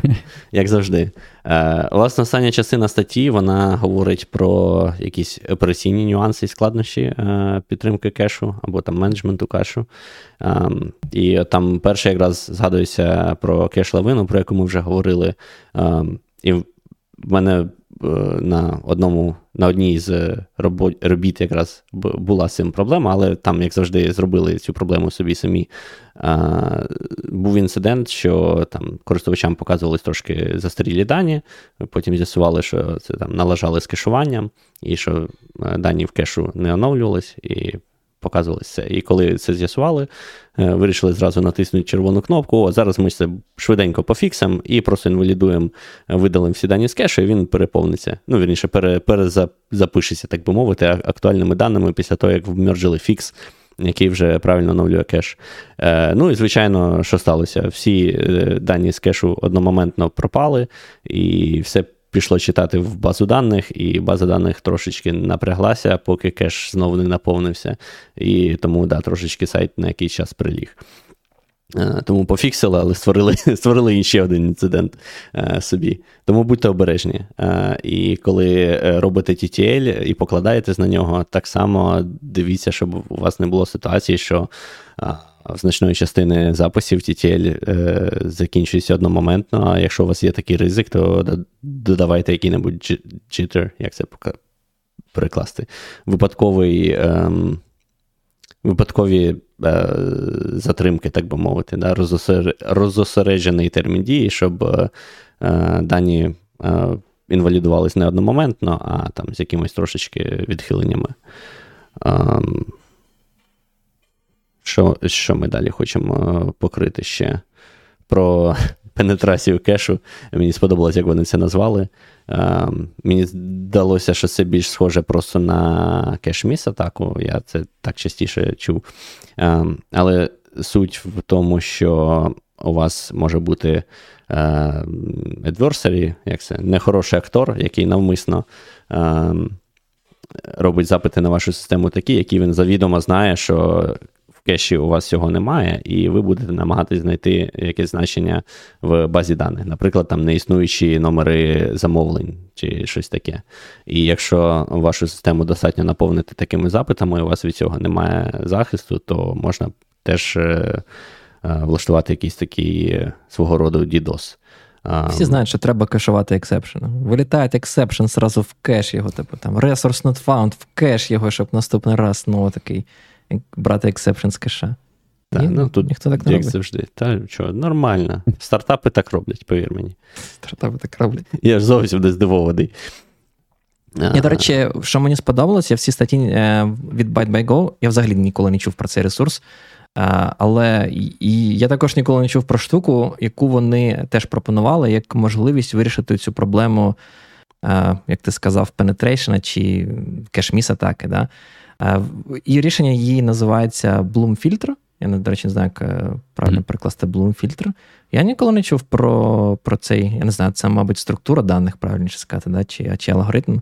як завжди. Е, Власне, остання частина статті вона говорить про якісь операційні нюанси і складнощі е, підтримки кешу або там менеджменту кешу. Е, і там перше якраз згадується про кеш-лавину, про яку ми вже говорили. Е, і в мене на одному, на одній з робіт якраз була з цим проблема, але там, як завжди, зробили цю проблему собі самі. Був інцидент, що там користувачам показувались трошки застарілі дані, потім з'ясували, що це там налажали з кешуванням, і що дані в кешу не оновлювались. і показувалось це. І коли це з'ясували, е, вирішили зразу натиснути червону кнопку. О, зараз ми це швиденько пофіксимо і просто інвалідуємо, е, видалимо всі дані з кешу, і він переповниться. Ну, вірніше, перезапишеться, так би мовити, актуальними даними після того, як вмержили фікс. Який вже правильно оновлює кеш. Е, Ну і звичайно, що сталося? Всі е, дані з кешу одномоментно пропали, і все пішло читати в базу даних, і база даних трошечки напряглася, поки кеш знову не наповнився. І тому да, трошечки сайт на якийсь час приліг. Е, тому пофіксили, але створили *laughs* створили ще один інцидент е, собі. Тому будьте обережні. Е, і коли робите TTL і покладаєтесь на нього, так само дивіться, щоб у вас не було ситуації, що значної частини записів TTL е, закінчується одномоментно, а якщо у вас є такий ризик, то додавайте який-небудь jitter, як це перекласти. Випадковий. Е, Випадкові е, затримки, так би мовити, да, розосереджений термін дії, щоб е, дані е, інвалідувались не одномоментно, а там з якимось трошечки відхиленнями. Що що ми далі хочемо е, покрити ще? Про *laughs* пенетрацію кешу. Мені сподобалось, як вони це назвали. Е, мені здалося, що це більш схоже просто на кеш-міс атаку. Я це так частіше чув. Е, але суть в тому, що у вас може бути adversary, як це, нехороший актор, який навмисно. Робить запити на вашу систему такі, які він завідомо знає, що кеші у вас цього немає, і ви будете намагатись знайти якесь значення в базі даних. Наприклад, там неіснуючі номери замовлень чи щось таке. І якщо вашу систему достатньо наповнити такими запитами, і у вас від цього немає захисту, то можна теж е, е, влаштувати якийсь такий е, свого роду DDoS. Всі знають, що треба кешувати exception. Вилітають exception зразу в кеш його, типу там resource not found, в кеш його, щоб наступний раз ну, такий брати exception з кеша. Так, Ні, ну, тут ніхто так не як робить. завжди. Та що, нормально. Стартапи так роблять, повір мені. Стартапи так роблять. Я ж зовсім не здивований. І, до речі, що мені сподобалось, я всі статті е, від ByteByGo, я взагалі ніколи не чув про цей ресурс. Е, але і я також ніколи не чув про штуку, яку вони теж пропонували як можливість вирішити цю проблему, е, як ти сказав, penetration чи кешміс атаки. Да? І рішення її називається Bloom Filter. Я, до речі, не знаю, як е, правильно перекласти Bloom Filter. Я ніколи не чув про про цей, я не знаю, це, мабуть, структура даних, правильніше сказати, да, чи чи алгоритм.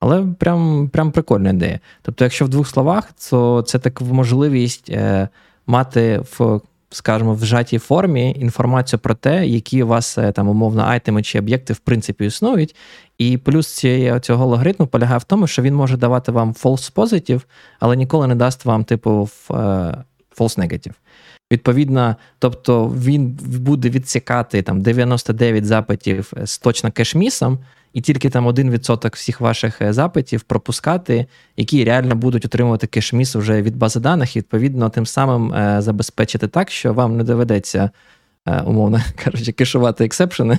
Але прям прям прикольна ідея. Тобто, якщо в двох словах, то це така можливість е, мати в скажімо, в жатій формі інформацію про те, які у вас е, там умовно айтеми чи об'єкти в принципі існують. І плюс цієї, цього логаритму полягає в тому, що він може давати вам false positive, але ніколи не дасть вам, типу, е, false negative. Відповідно, тобто він буде відсікати там 99 запитів з точно кешмісом, і тільки там 1% всіх ваших е, запитів пропускати, які реально будуть отримувати кешміс вже від бази даних, і відповідно тим самим е, забезпечити так, що вам не доведеться, е, умовно *laughs* кажучи, кешувати ексепшени,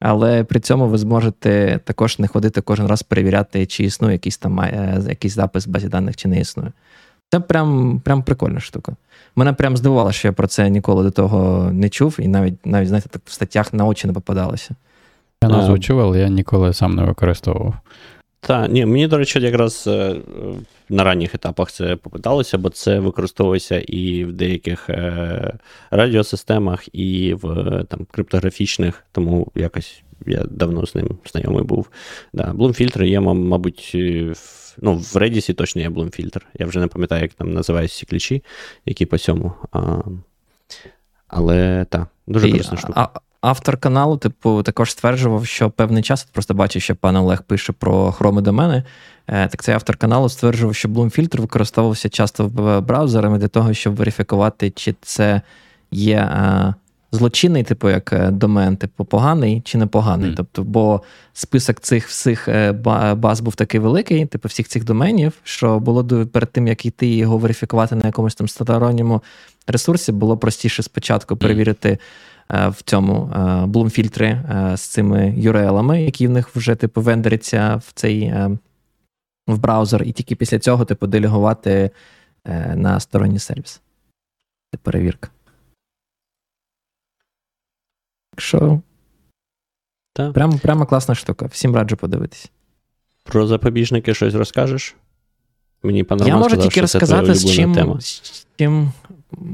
але при цьому ви зможете також не ходити кожен раз перевіряти, чи існує якийсь там якийсь запис в базі даних, чи не існує. Це прям прям прикольна штука. Мене прям здивувало, що я про це ніколи до того не чув, і навіть навіть знаєте, так в статтях на очі не попадалося. Я назву чув, але я ніколи сам не використовував. Так, ні, мені, до речі, якраз е, на ранніх етапах це попиталося, бо це використовується і в деяких е, радіосистемах, і в там, криптографічних, тому якось я давно з ним знайомий був. Да, Bloom-фільтр є, мабуть, в, ну, в Redis точно є Bloom-фільтр. Я вже не пам'ятаю, як там називаються ці ключі, які по цьому. А, Але так, дуже корисна штука. Автор каналу, типу, також стверджував, що певний час, просто бачив, що пан Олег пише про хроми домени. Е, так цей автор каналу стверджував, що Bloom фільтр використовувався часто в браузерами для того, щоб верифікувати, чи це є е, злочинний, типу, як е, домен, типу, поганий чи непоганий. Mm. Тобто, бо список цих всіх е, баз був такий великий, типу, всіх цих доменів, що було перед тим, як йти його верифікувати на якомусь там сторонньому ресурсі, було простіше спочатку перевірити. Е, в цьому блум-фільтри з цими URL-ами, які в них вже типу вендеряться в цей в браузер, і тільки після цього типу делегувати на сторонній сервіс. Це перевірка. що так. Прямо, прямо класна штука. Всім раджу подивитись. Про запобіжники щось розкажеш? Мені пан Я можу сказав, тільки розказати, з чим з чим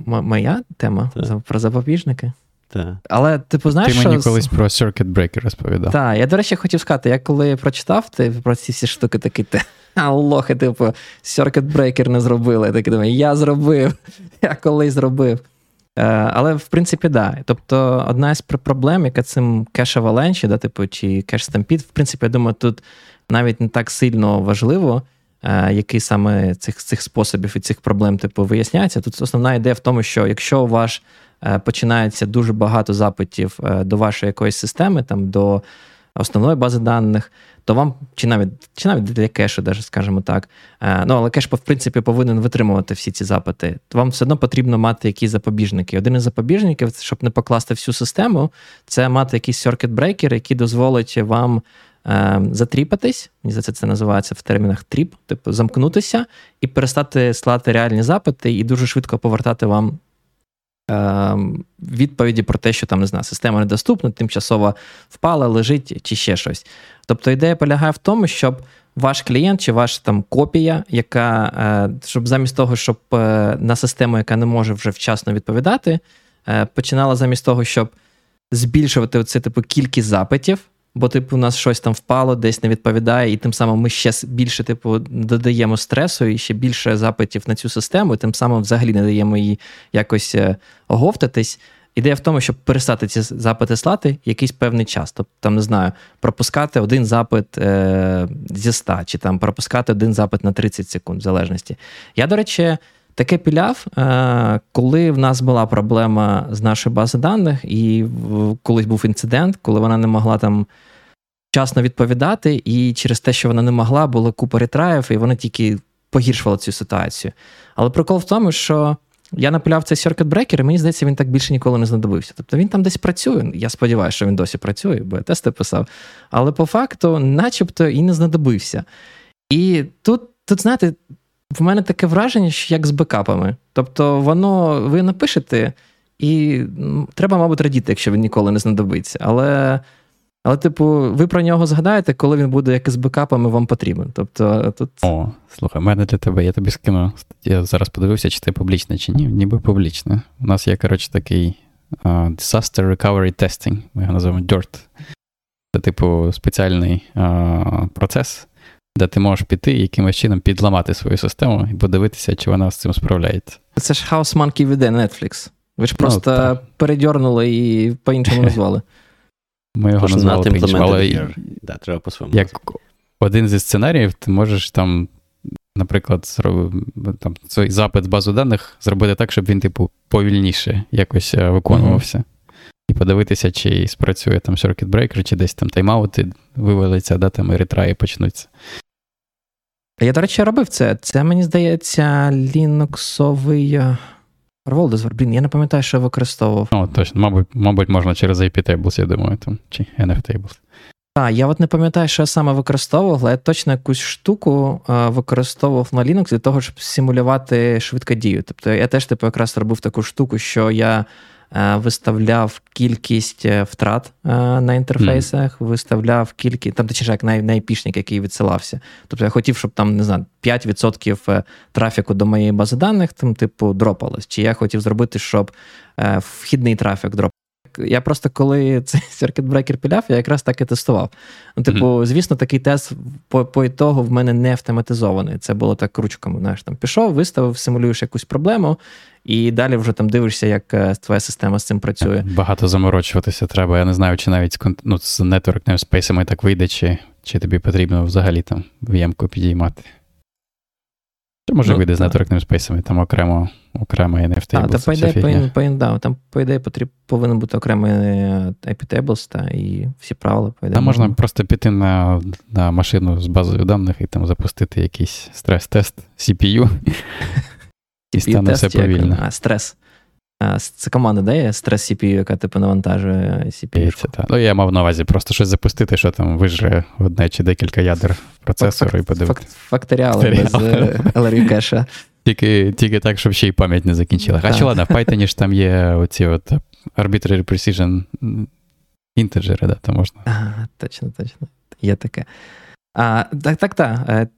моя тема так. про запобіжники. Так. Але типу, знаєш, ти мені що... колись про Circuit Breaker розповідав. Так, я, до речі, хотів сказати, я коли прочитав ти про ці всі штуки, такий ти лохи, типу, Circuit Breaker не зробили. Я такий думаю, я зробив, *laughs* я колись зробив. Е, але в принципі, да. Тобто, одна з проблем, яка цим кеш Avalanche, да, типу, чи кеш Stampede, в принципі, я думаю, тут навіть не так сильно важливо, е, який саме цих цих способів і цих проблем типу, виясняється. Тут основна ідея в тому, що якщо е, починається дуже багато запитів до вашої якоїсь системи, там до основної бази даних, то вам чи навіть чи навіть для кешу, даже, скажімо так. Е, ну, але кеш, в принципі, повинен витримувати всі ці запити. То вам все одно потрібно мати якісь запобіжники. Один із запобіжників, щоб не покласти всю систему, це мати якийсь circuit breaker, який дозволить вам. Е, затріпатись, мені за це це називається в термінах trip, типу замкнутися і перестати слати реальні запити, і дуже швидко повертати вам відповіді про те, що там не знаю, система недоступна, тимчасово впала, лежить чи ще щось. Тобто ідея полягає в тому, щоб ваш клієнт чи ваша там копія, яка е, щоб замість того, щоб е, на систему, яка не може вже вчасно відповідати, е, починала замість того, щоб збільшувати оце типу кількість запитів. Бо, типу, у нас щось там впало, десь не відповідає, і тим самим ми ще більше, типу, додаємо стресу і ще більше запитів на цю систему, і тим самим взагалі не даємо їй якось е, оговтатись. Ідея в тому, щоб перестати ці запити слати якийсь певний час. Тобто, там, не знаю, пропускати один запит е, зі 100, чи там пропускати один запит на 30 секунд, в залежності. Я, до речі, таке піляв, е, коли в нас була проблема з нашої бази даних, і колись був інцидент, коли вона не могла там вчасно відповідати, і через те, що вона не могла, було купа ретраїв, і вони тільки погіршували цю ситуацію. Але прикол в тому, що. Я напиляв цей circuit breaker, і мені здається, він так більше ніколи не знадобився. Тобто він там десь працює. Я сподіваюся, що він досі працює, бо я тести писав. Але по факту, начебто, і не знадобився. І тут, тут, знаєте, в мене таке враження, що як з бекапами. Тобто, воно ви напишете, і треба, мабуть, радіти, якщо він ніколи не знадобиться. Але, але, типу, ви про нього згадаєте, коли він буде як з бекапами вам потрібен. Тобто, тут... О, слухай, в мене для тебе, я тобі скину. Я зараз подивився, чи ти публічне, чи ні. Ніби публічне. У нас є, коротше, такий uh, Disaster Recovery Testing. Ми його називаємо DIRT. Це, типу, спеціальний uh, процес де ти можеш піти і якимось чином підламати свою систему і подивитися, чи вона з цим справляється. Це ж House Monkey веде Netflix. Ви ж ну, просто ну, передьорнули і по-іншому *laughs* назвали. Ми його назвали по-іншому, але да, треба по-своєму. Як один зі сценаріїв, ти можеш там, наприклад, там, цей запит з базу даних зробити так, щоб він, типу, повільніше якось е, виконувався. Mm-hmm. І подивитися, чи спрацює там circuit breaker, чи десь там тайм-аути вивалиться, да, там і ретраї почнуться. Я, до речі, робив це. Це, мені здається, ліноксовий е, Блін, я не пам'ятаю, що я використовував. О, точно, мабуть, мабуть, можна через IP Tables, я думаю, там, чи NF Tables. Так, я от не пам'ятаю, що я саме використовував, але я точно якусь штуку е, використовував на Linux для того, щоб симулювати швидкодію. Тобто я теж типу, якраз робив таку штуку, що я виставляв кількість е, втрат е, на інтерфейсах, mm. виставляв кількість, там точніше, як най, найпішник, який відсилався. Тобто я хотів, щоб там не знаю, 5% трафіку до моєї бази даних там, типу, дропалось. Чи я хотів зробити, щоб вхідний трафік дроп. Я просто коли *laughs* цей circuit breaker піляв, я якраз так і тестував. Ну, Типу, mm-hmm. звісно, такий тест по по ітогу в мене не автоматизований. Це було так ручками. Знаєш, там пішов, виставив, симулюєш якусь проблему, і далі вже там дивишся, як е, твоя система з цим працює. Багато заморочуватися треба. Я не знаю, чи навіть ну, з network namespace так вийде, чи чи тобі потрібно взагалі там vm підіймати. Це може ну, вийде з нетворкним спейсами, там окремо окремо NFT. А, та по ідеї, по, да, там, по ідеї, потріб, повинен бути окремий IP tables та і всі правила. По ідеї, Там можна просто піти на на машину з базою даних і там запустити якийсь стрес-тест CPU. *laughs* І стане все повільно. А, стрес. Це команда дає стрес CPU, яка типу навантажує CPU. Це, так. Ну, я мав на увазі просто щось запустити, що там вижре одне чи декілька ядер процесору Фак, і подивитися. Факторіали без LRU кеша. Тільки тільки так, щоб ще й пам'ять не закінчила. А що ладно, в Python ж там є оці от arbitrary precision інтеджери, да, то можна. Ага, точно, точно. Є таке. А, Так, так, так.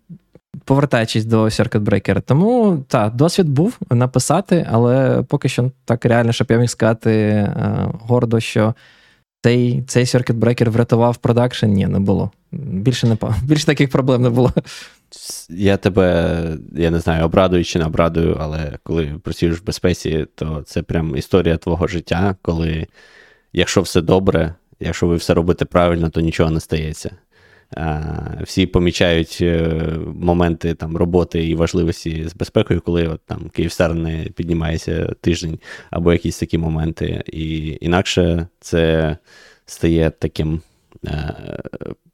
Повертаючись до Circuit Breaker. Тому так, досвід був написати, але поки що так реально, щоб я міг сказати е, гордо, що цей цей Circuit Breaker врятував продакшн, ні, не було. Більше не *laughs* більше таких проблем не було. Я тебе, я не знаю, обрадую чи не обрадую, але коли працюєш в безпеці, то це прям історія твого життя, коли, якщо все добре, якщо ви все робите правильно, то нічого не стається. Всі помічають е, моменти там роботи і важливості з безпекою, коли от, там Київстар не піднімається тиждень, або якісь такі моменти. І інакше це стає таким е,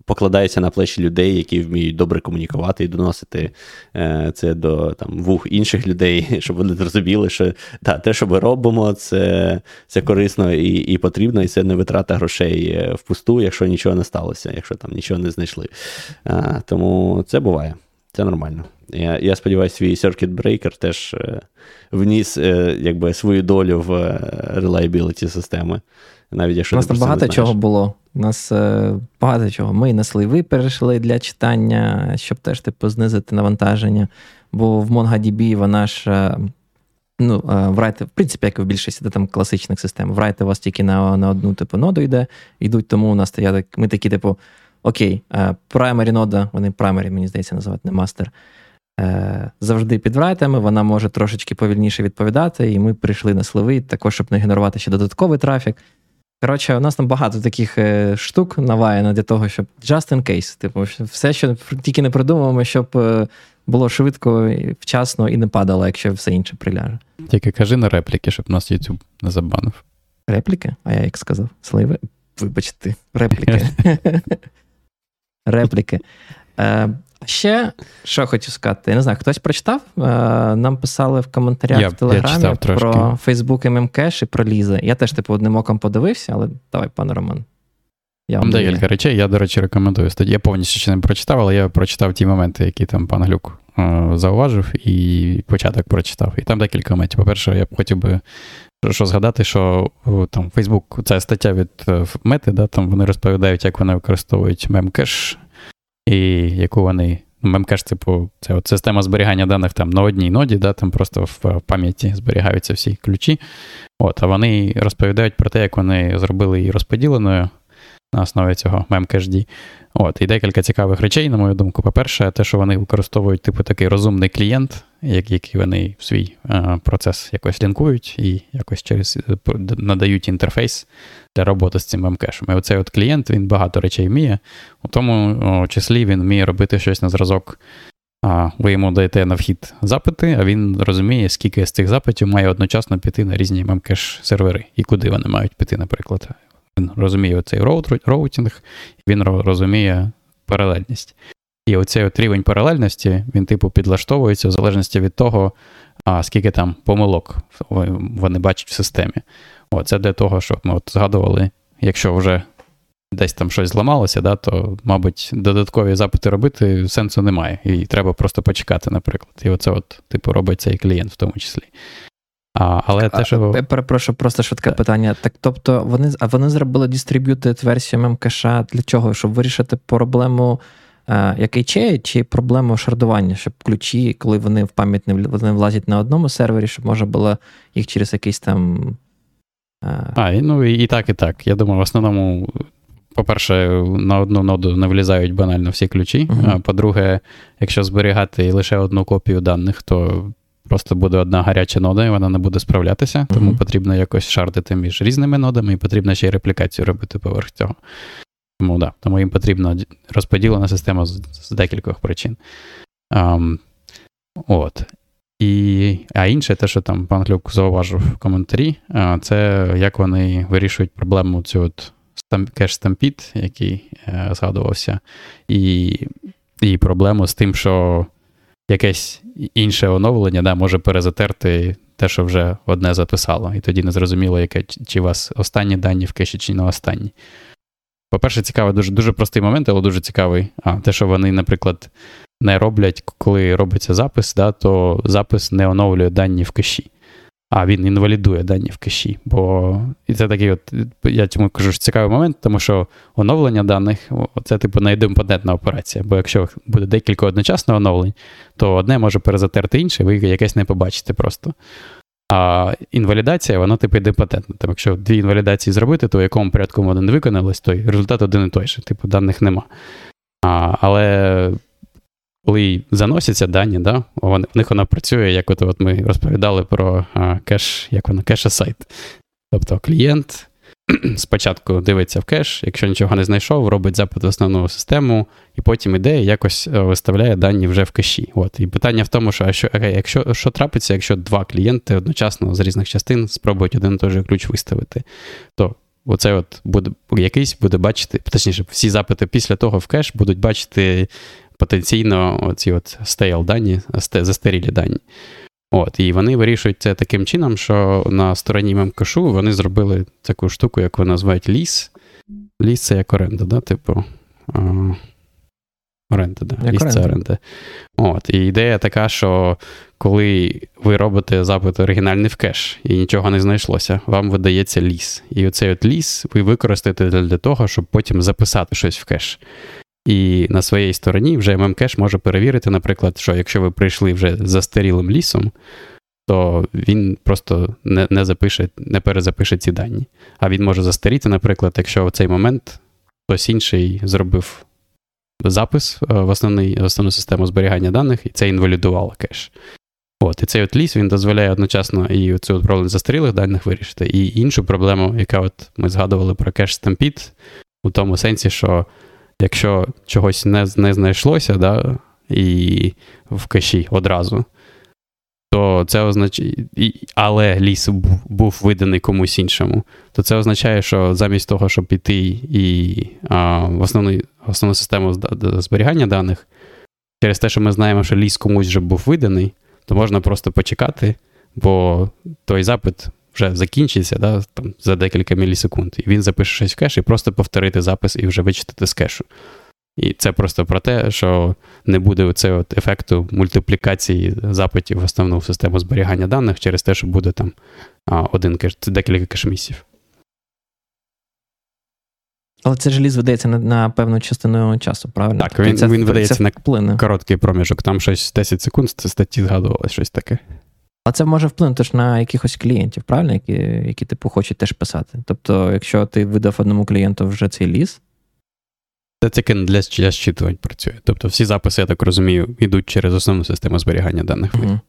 покладається на плечі людей, які вміють добре комунікувати і доносити е, це до там, вух інших людей, *laughs* щоб вони зрозуміли, що та, те, що ми робимо, це це корисно і і потрібно, і це не витрата грошей е, впусту, якщо нічого не сталося, якщо там нічого не знайшли. А, Тому це буває, це нормально. Я я сподіваюся, свій Circuit Breaker теж е, вніс е, якби, свою долю в е, reliability системи. Навіть якщо У нас там багато чого було. У нас е, багато чого. Ми на сливи перейшли для читання, щоб теж типу знизити навантаження. Бо в MongoDB вона ж. Е, ну, е, врайте, в принципі, як і в більшості там класичних систем, врайте у вас тільки на на одну типу ноду йде, йдуть, тому у нас я, ми такі, типу, окей, primary нода, вони primary, мені здається, називають не мастер. Завжди під врайтами, вона може трошечки повільніше відповідати, і ми прийшли на сливи, також, щоб не генерувати ще додатковий трафік. Коротше, у нас там багато таких е, штук наваяно для того, щоб just in case. Типу, все, що тільки не придумуємо, щоб е, було швидко, вчасно і не падало, якщо все інше приляже. Тільки кажи на репліки, щоб нас YouTube не забанив. Репліки? А я як сказав? Сливи? Вибачте, репліки. *laughs* Репліки. Е, Ще що хочу сказати, я не знаю, хтось прочитав? Е, нам писали в коментарях я, в Телеграмі я про Facebook Memcache і про lease'а. Я теж, типу, одним оком подивився, але давай, пане Роман. Я вам Декілька речей, я, до речі, рекомендую. Я повністю ще не прочитав, але я прочитав ті моменти, які там пан Глюк е, зауважив, і початок прочитав. І там декілька моментів. По-перше, я б хотів би що згадати, що там Facebook, це стаття від е, Мети, да, там вони розповідають, як вони використовують memcache і яку вони. Мемкаш, Мемкеш, типу, це от система зберігання даних там на одній ноді, да, там просто в пам'яті зберігаються всі ключі. От, А вони розповідають про те, як вони зробили її розподіленою на основі цього memcached. От, І декілька цікавих речей, на мою думку. По-перше, те, що вони використовують типу такий розумний клієнт, який вони в свій е, процес якось лінкують і якось через е, надають інтерфейс для роботи з цим memcache ем. І оцей от клієнт він багато речей вміє, у тому числі він вміє робити щось на зразок. А ви йому даєте на вхід запити, а він розуміє, скільки з цих запитів має одночасно піти на різні memcache сервери і куди вони мають піти, наприклад. Він розуміє цей роутінг, він розуміє паралельність. І оцей от рівень паралельності, він, типу, підлаштовується в залежності від того, а скільки там помилок вони бачать в системі. О, це для того, щоб ми от згадували, якщо вже десь там щось зламалося, да, то, мабуть, додаткові запити робити сенсу немає. І треба просто почекати, наприклад. І оце, от, типу, робить цей клієнт в тому числі. А, але те, що... Я перепрошую, просто швидке питання. Так, тобто, вони а вони зробили distributed версію МКШ для чого? Щоб вирішити проблему е, який чи, чи проблему шардування, щоб ключі, коли вони в пам'ять не вони влазять на одному сервері, щоб можна було їх через якийсь там. Е... А, ну і, і так, і так. Я думаю, в основному. По-перше, на одну ноду не влізають банально всі ключі. Uh-huh. А по-друге, якщо зберігати лише одну копію даних, то Просто буде одна гаряча нода, і вона не буде справлятися, тому uh-huh. потрібно якось шардити між різними нодами, і потрібно ще й реплікацію робити поверх цього. Тому да, тому їм потрібна розподілена система з, з декількох причин. Um, От. І, А інше, те, що там пан Глюк зауважив в коментарі, це як вони вирішують проблему цю от кеш стампід, який е, згадувався, і і проблему з тим, що якесь інше оновлення да, може перезатерти те, що вже одне записало. І тоді не зрозуміло, яке, чи у вас останні дані в кеші, чи не останні. По-перше, цікавий, дуже дуже простий момент, але дуже цікавий. А, Те, що вони, наприклад, не роблять, коли робиться запис, да, то запис не оновлює дані в кеші. А він інвалідує дані в кеші. Бо і це такий, от, я чому кажу, що цікавий момент, тому що оновлення даних це типу найдемпотентна операція. Бо якщо буде декілька одночасно оновлень, то одне може перезатерти інше, ви якесь не побачите просто. А інвалідація, вона типу ідемпотентна. Там, якщо дві інвалідації зробити, то в якому порядку один виконалось, то результат один і той же, типу, даних нема. А, Але коли заносяться дані, да, в них вона працює, як от, от ми розповідали про кеш, як вона cache-aside. Тобто клієнт *clears throat* спочатку дивиться в кеш, якщо нічого не знайшов, робить запит в основну систему, і потім іде і якось е, виставляє дані вже в кеші. От. І питання в тому, що а що, якщо, що трапиться, якщо два клієнти одночасно з різних частин спробують один і той же ключ виставити, то Оце от буде якийсь буде бачити, точніше, всі запити після того в кеш будуть бачити потенційно оці от stale дані, застарілі дані. От, І вони вирішують це таким чином, що на стороні memcache у вони зробили таку штуку, яку називають lease. Lease це як оренда, да? типу. А, оренда, да. Як lease це оренда. От, І ідея така, що коли ви робите запит оригінальний в кеш і нічого не знайшлося, вам видається lease. І оцей от lease ви використаєте для того, щоб потім записати щось в кеш. І на своїй стороні вже MMCache може перевірити, наприклад, що якщо ви прийшли вже застарілим лісом, то він просто не не запише, не перезапише ці дані. А він може застаріти, наприклад, якщо в цей момент хтось інший зробив запис е, в основний, основну систему зберігання даних, і це інвалідувало кеш. От, І цей от ліс він дозволяє одночасно і цю проблему застарілих даних вирішити, і іншу проблему, яка от ми згадували про кеш стампід, у тому сенсі, що якщо чогось не не знайшлося, да, і в кеші одразу, то це означає, але ліс був, виданий комусь іншому, то це означає, що замість того, щоб піти і а, в основну, основну систему зберігання даних, через те, що ми знаємо, що ліс комусь вже був виданий, то можна просто почекати, бо той запит вже закінчиться да, там, за декілька мілісекунд, і він запише щось в кеш і просто повторити запис і вже вичитати з кешу. І це просто про те, що не буде цього ефекту мультиплікації запитів в основну систему зберігання даних через те, що буде там один кеш, декілька кешмісів. Але це желіз видається на на певну частину часу, правильно? Так, тобто він це, він видається це на короткий проміжок, там щось 10 секунд, це статті згадувалось щось таке. А це може вплинути ж на якихось клієнтів, правильно, які, які типу, хочуть теж писати. Тобто, якщо ти видав одному клієнту вже цей ліс. Це тільки для зчитувань працює. Тобто всі записи, я так розумію, йдуть через основну систему зберігання даних. Uh-huh.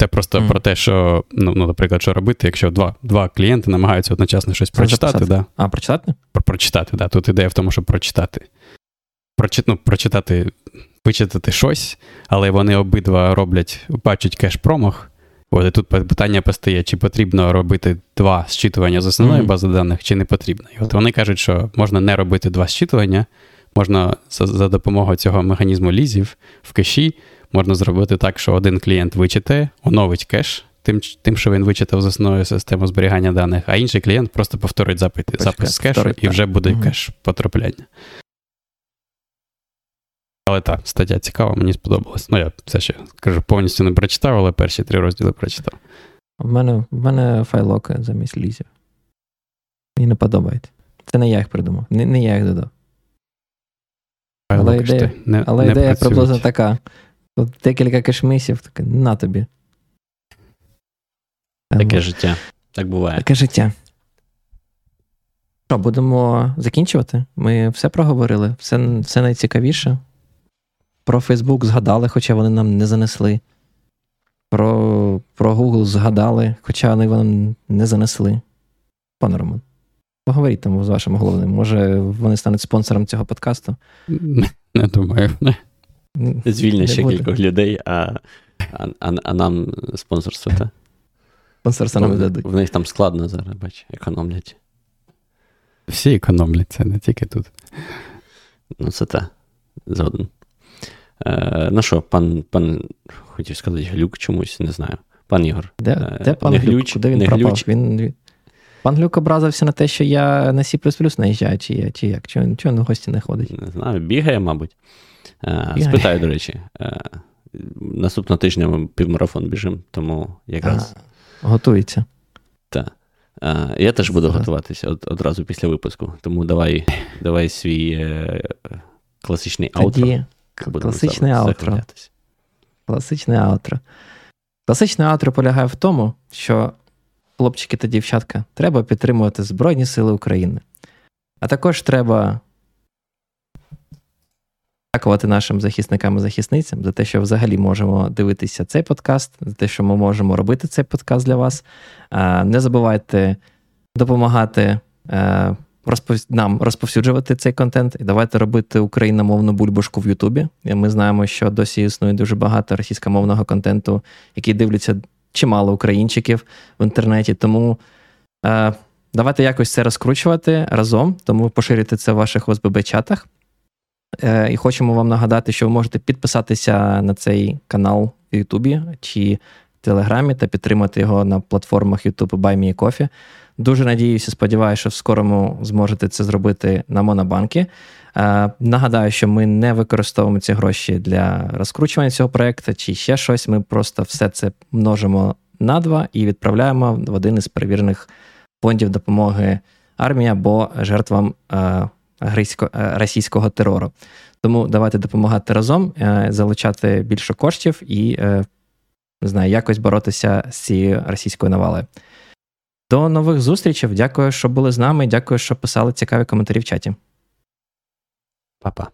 Це просто uh-huh. про те, що, ну, ну, наприклад, що робити, якщо два два клієнти намагаються одночасно щось прочитати. Да. А, прочитати? Про, прочитати, да. Тут ідея в тому, щоб прочитати. Прочит, ну, Прочитати вичитати щось, але вони обидва роблять, бачать кеш-промах. От і тут питання постає, чи потрібно робити два зчитування з основної mm-hmm. бази даних, чи не потрібно. І от вони кажуть, що можна не робити два зчитування, можна за, за допомогою цього механізму lease ів в кеші, можна зробити так, що один клієнт вичитає, оновить кеш. Тим, тим, що він вичитав з основної системи зберігання даних, а інший клієнт просто повторить запит, запис з кешу і вже буде mm-hmm. кеш потрапляння. Але так, стаття цікава, мені сподобалась. Ну, я все ще кажу, повністю не прочитав, але перші три розділи прочитав. В мене в мене файлоки замість лізів. Мені не подобається. Це не я їх придумав, не не я їх додав. Але ідея не, але не ідея приблизно така. Тут декілька кешмісів, таке на тобі. Таке життя. Так буває. Таке життя. Що, будемо закінчувати? Ми все проговорили, все, все найцікавіше. Про Фейсбук згадали, хоча вони нам не занесли. Про про Google згадали, хоча вони вам не занесли. Пане Роман, поговоріть там з вашим головним. Може, вони стануть спонсором цього подкасту? Не думаю. Звільня ще кількох людей, а а, а, а нам спонсорство, так? Спонсорство нам дадуть. В них там складно зараз, бач, економлять. Всі економлять, це не тільки тут. Ну, це те. Згоден. Е, Ну що, пан, пан, хотів сказати, глюк чомусь, не знаю. Пан Ігор. Де е, де пан Глюк? Глюч, Куди він не пропав? Глюч. Він, Пан Глюк образився на те, що я на C наїжджаю, чи я, чи як? Чого, чого на гості не ходить? Не знаю, бігає, мабуть. Е, бігає. Спитаю, до речі. Е, наступного тижня ми півмарафон біжимо, тому якраз. А, готується. Так. Я теж буду Зараз. готуватися од, одразу після випуску. Тому давай давай свій е, класичний аутро. Класичне аутро. Класичне аутро. Класичне аутро полягає в тому, що, хлопчики та дівчатка, треба підтримувати Збройні Сили України. А також треба дякувати нашим захисникам і захисницям за те, що взагалі можемо дивитися цей подкаст, за те, що ми можемо робити цей подкаст для вас. Не забувайте допомагати е, нам розповсюджувати цей контент і давайте робити україномовну бульбашку в Ютубі. Ми знаємо, що досі існує дуже багато російськомовного контенту, який дивляться чимало українчиків в інтернеті. Тому е, давайте якось це розкручувати разом, тому поширюйте це в ваших ОСББ-чатах. Е, І хочемо вам нагадати, що ви можете підписатися на цей канал в Ютубі чи Телеграмі та підтримати його на платформах YouTube Buy Me Coffee. Дуже надіюся, сподіваюся, що в скорому зможете це зробити на Монобанки. Е, нагадаю, що ми не використовуємо ці гроші для розкручування цього проєкту чи ще щось. Ми просто все це множимо на два і відправляємо в один із перевірених фондів допомоги армії або жертвам е, е, російського терору. Тому давайте допомагати разом, залучати більше коштів і не знаю, якось боротися з цією російською навалою. До нових зустрічей. Дякую, що були з нами. Дякую, що писали цікаві коментарі в чаті. Па-па.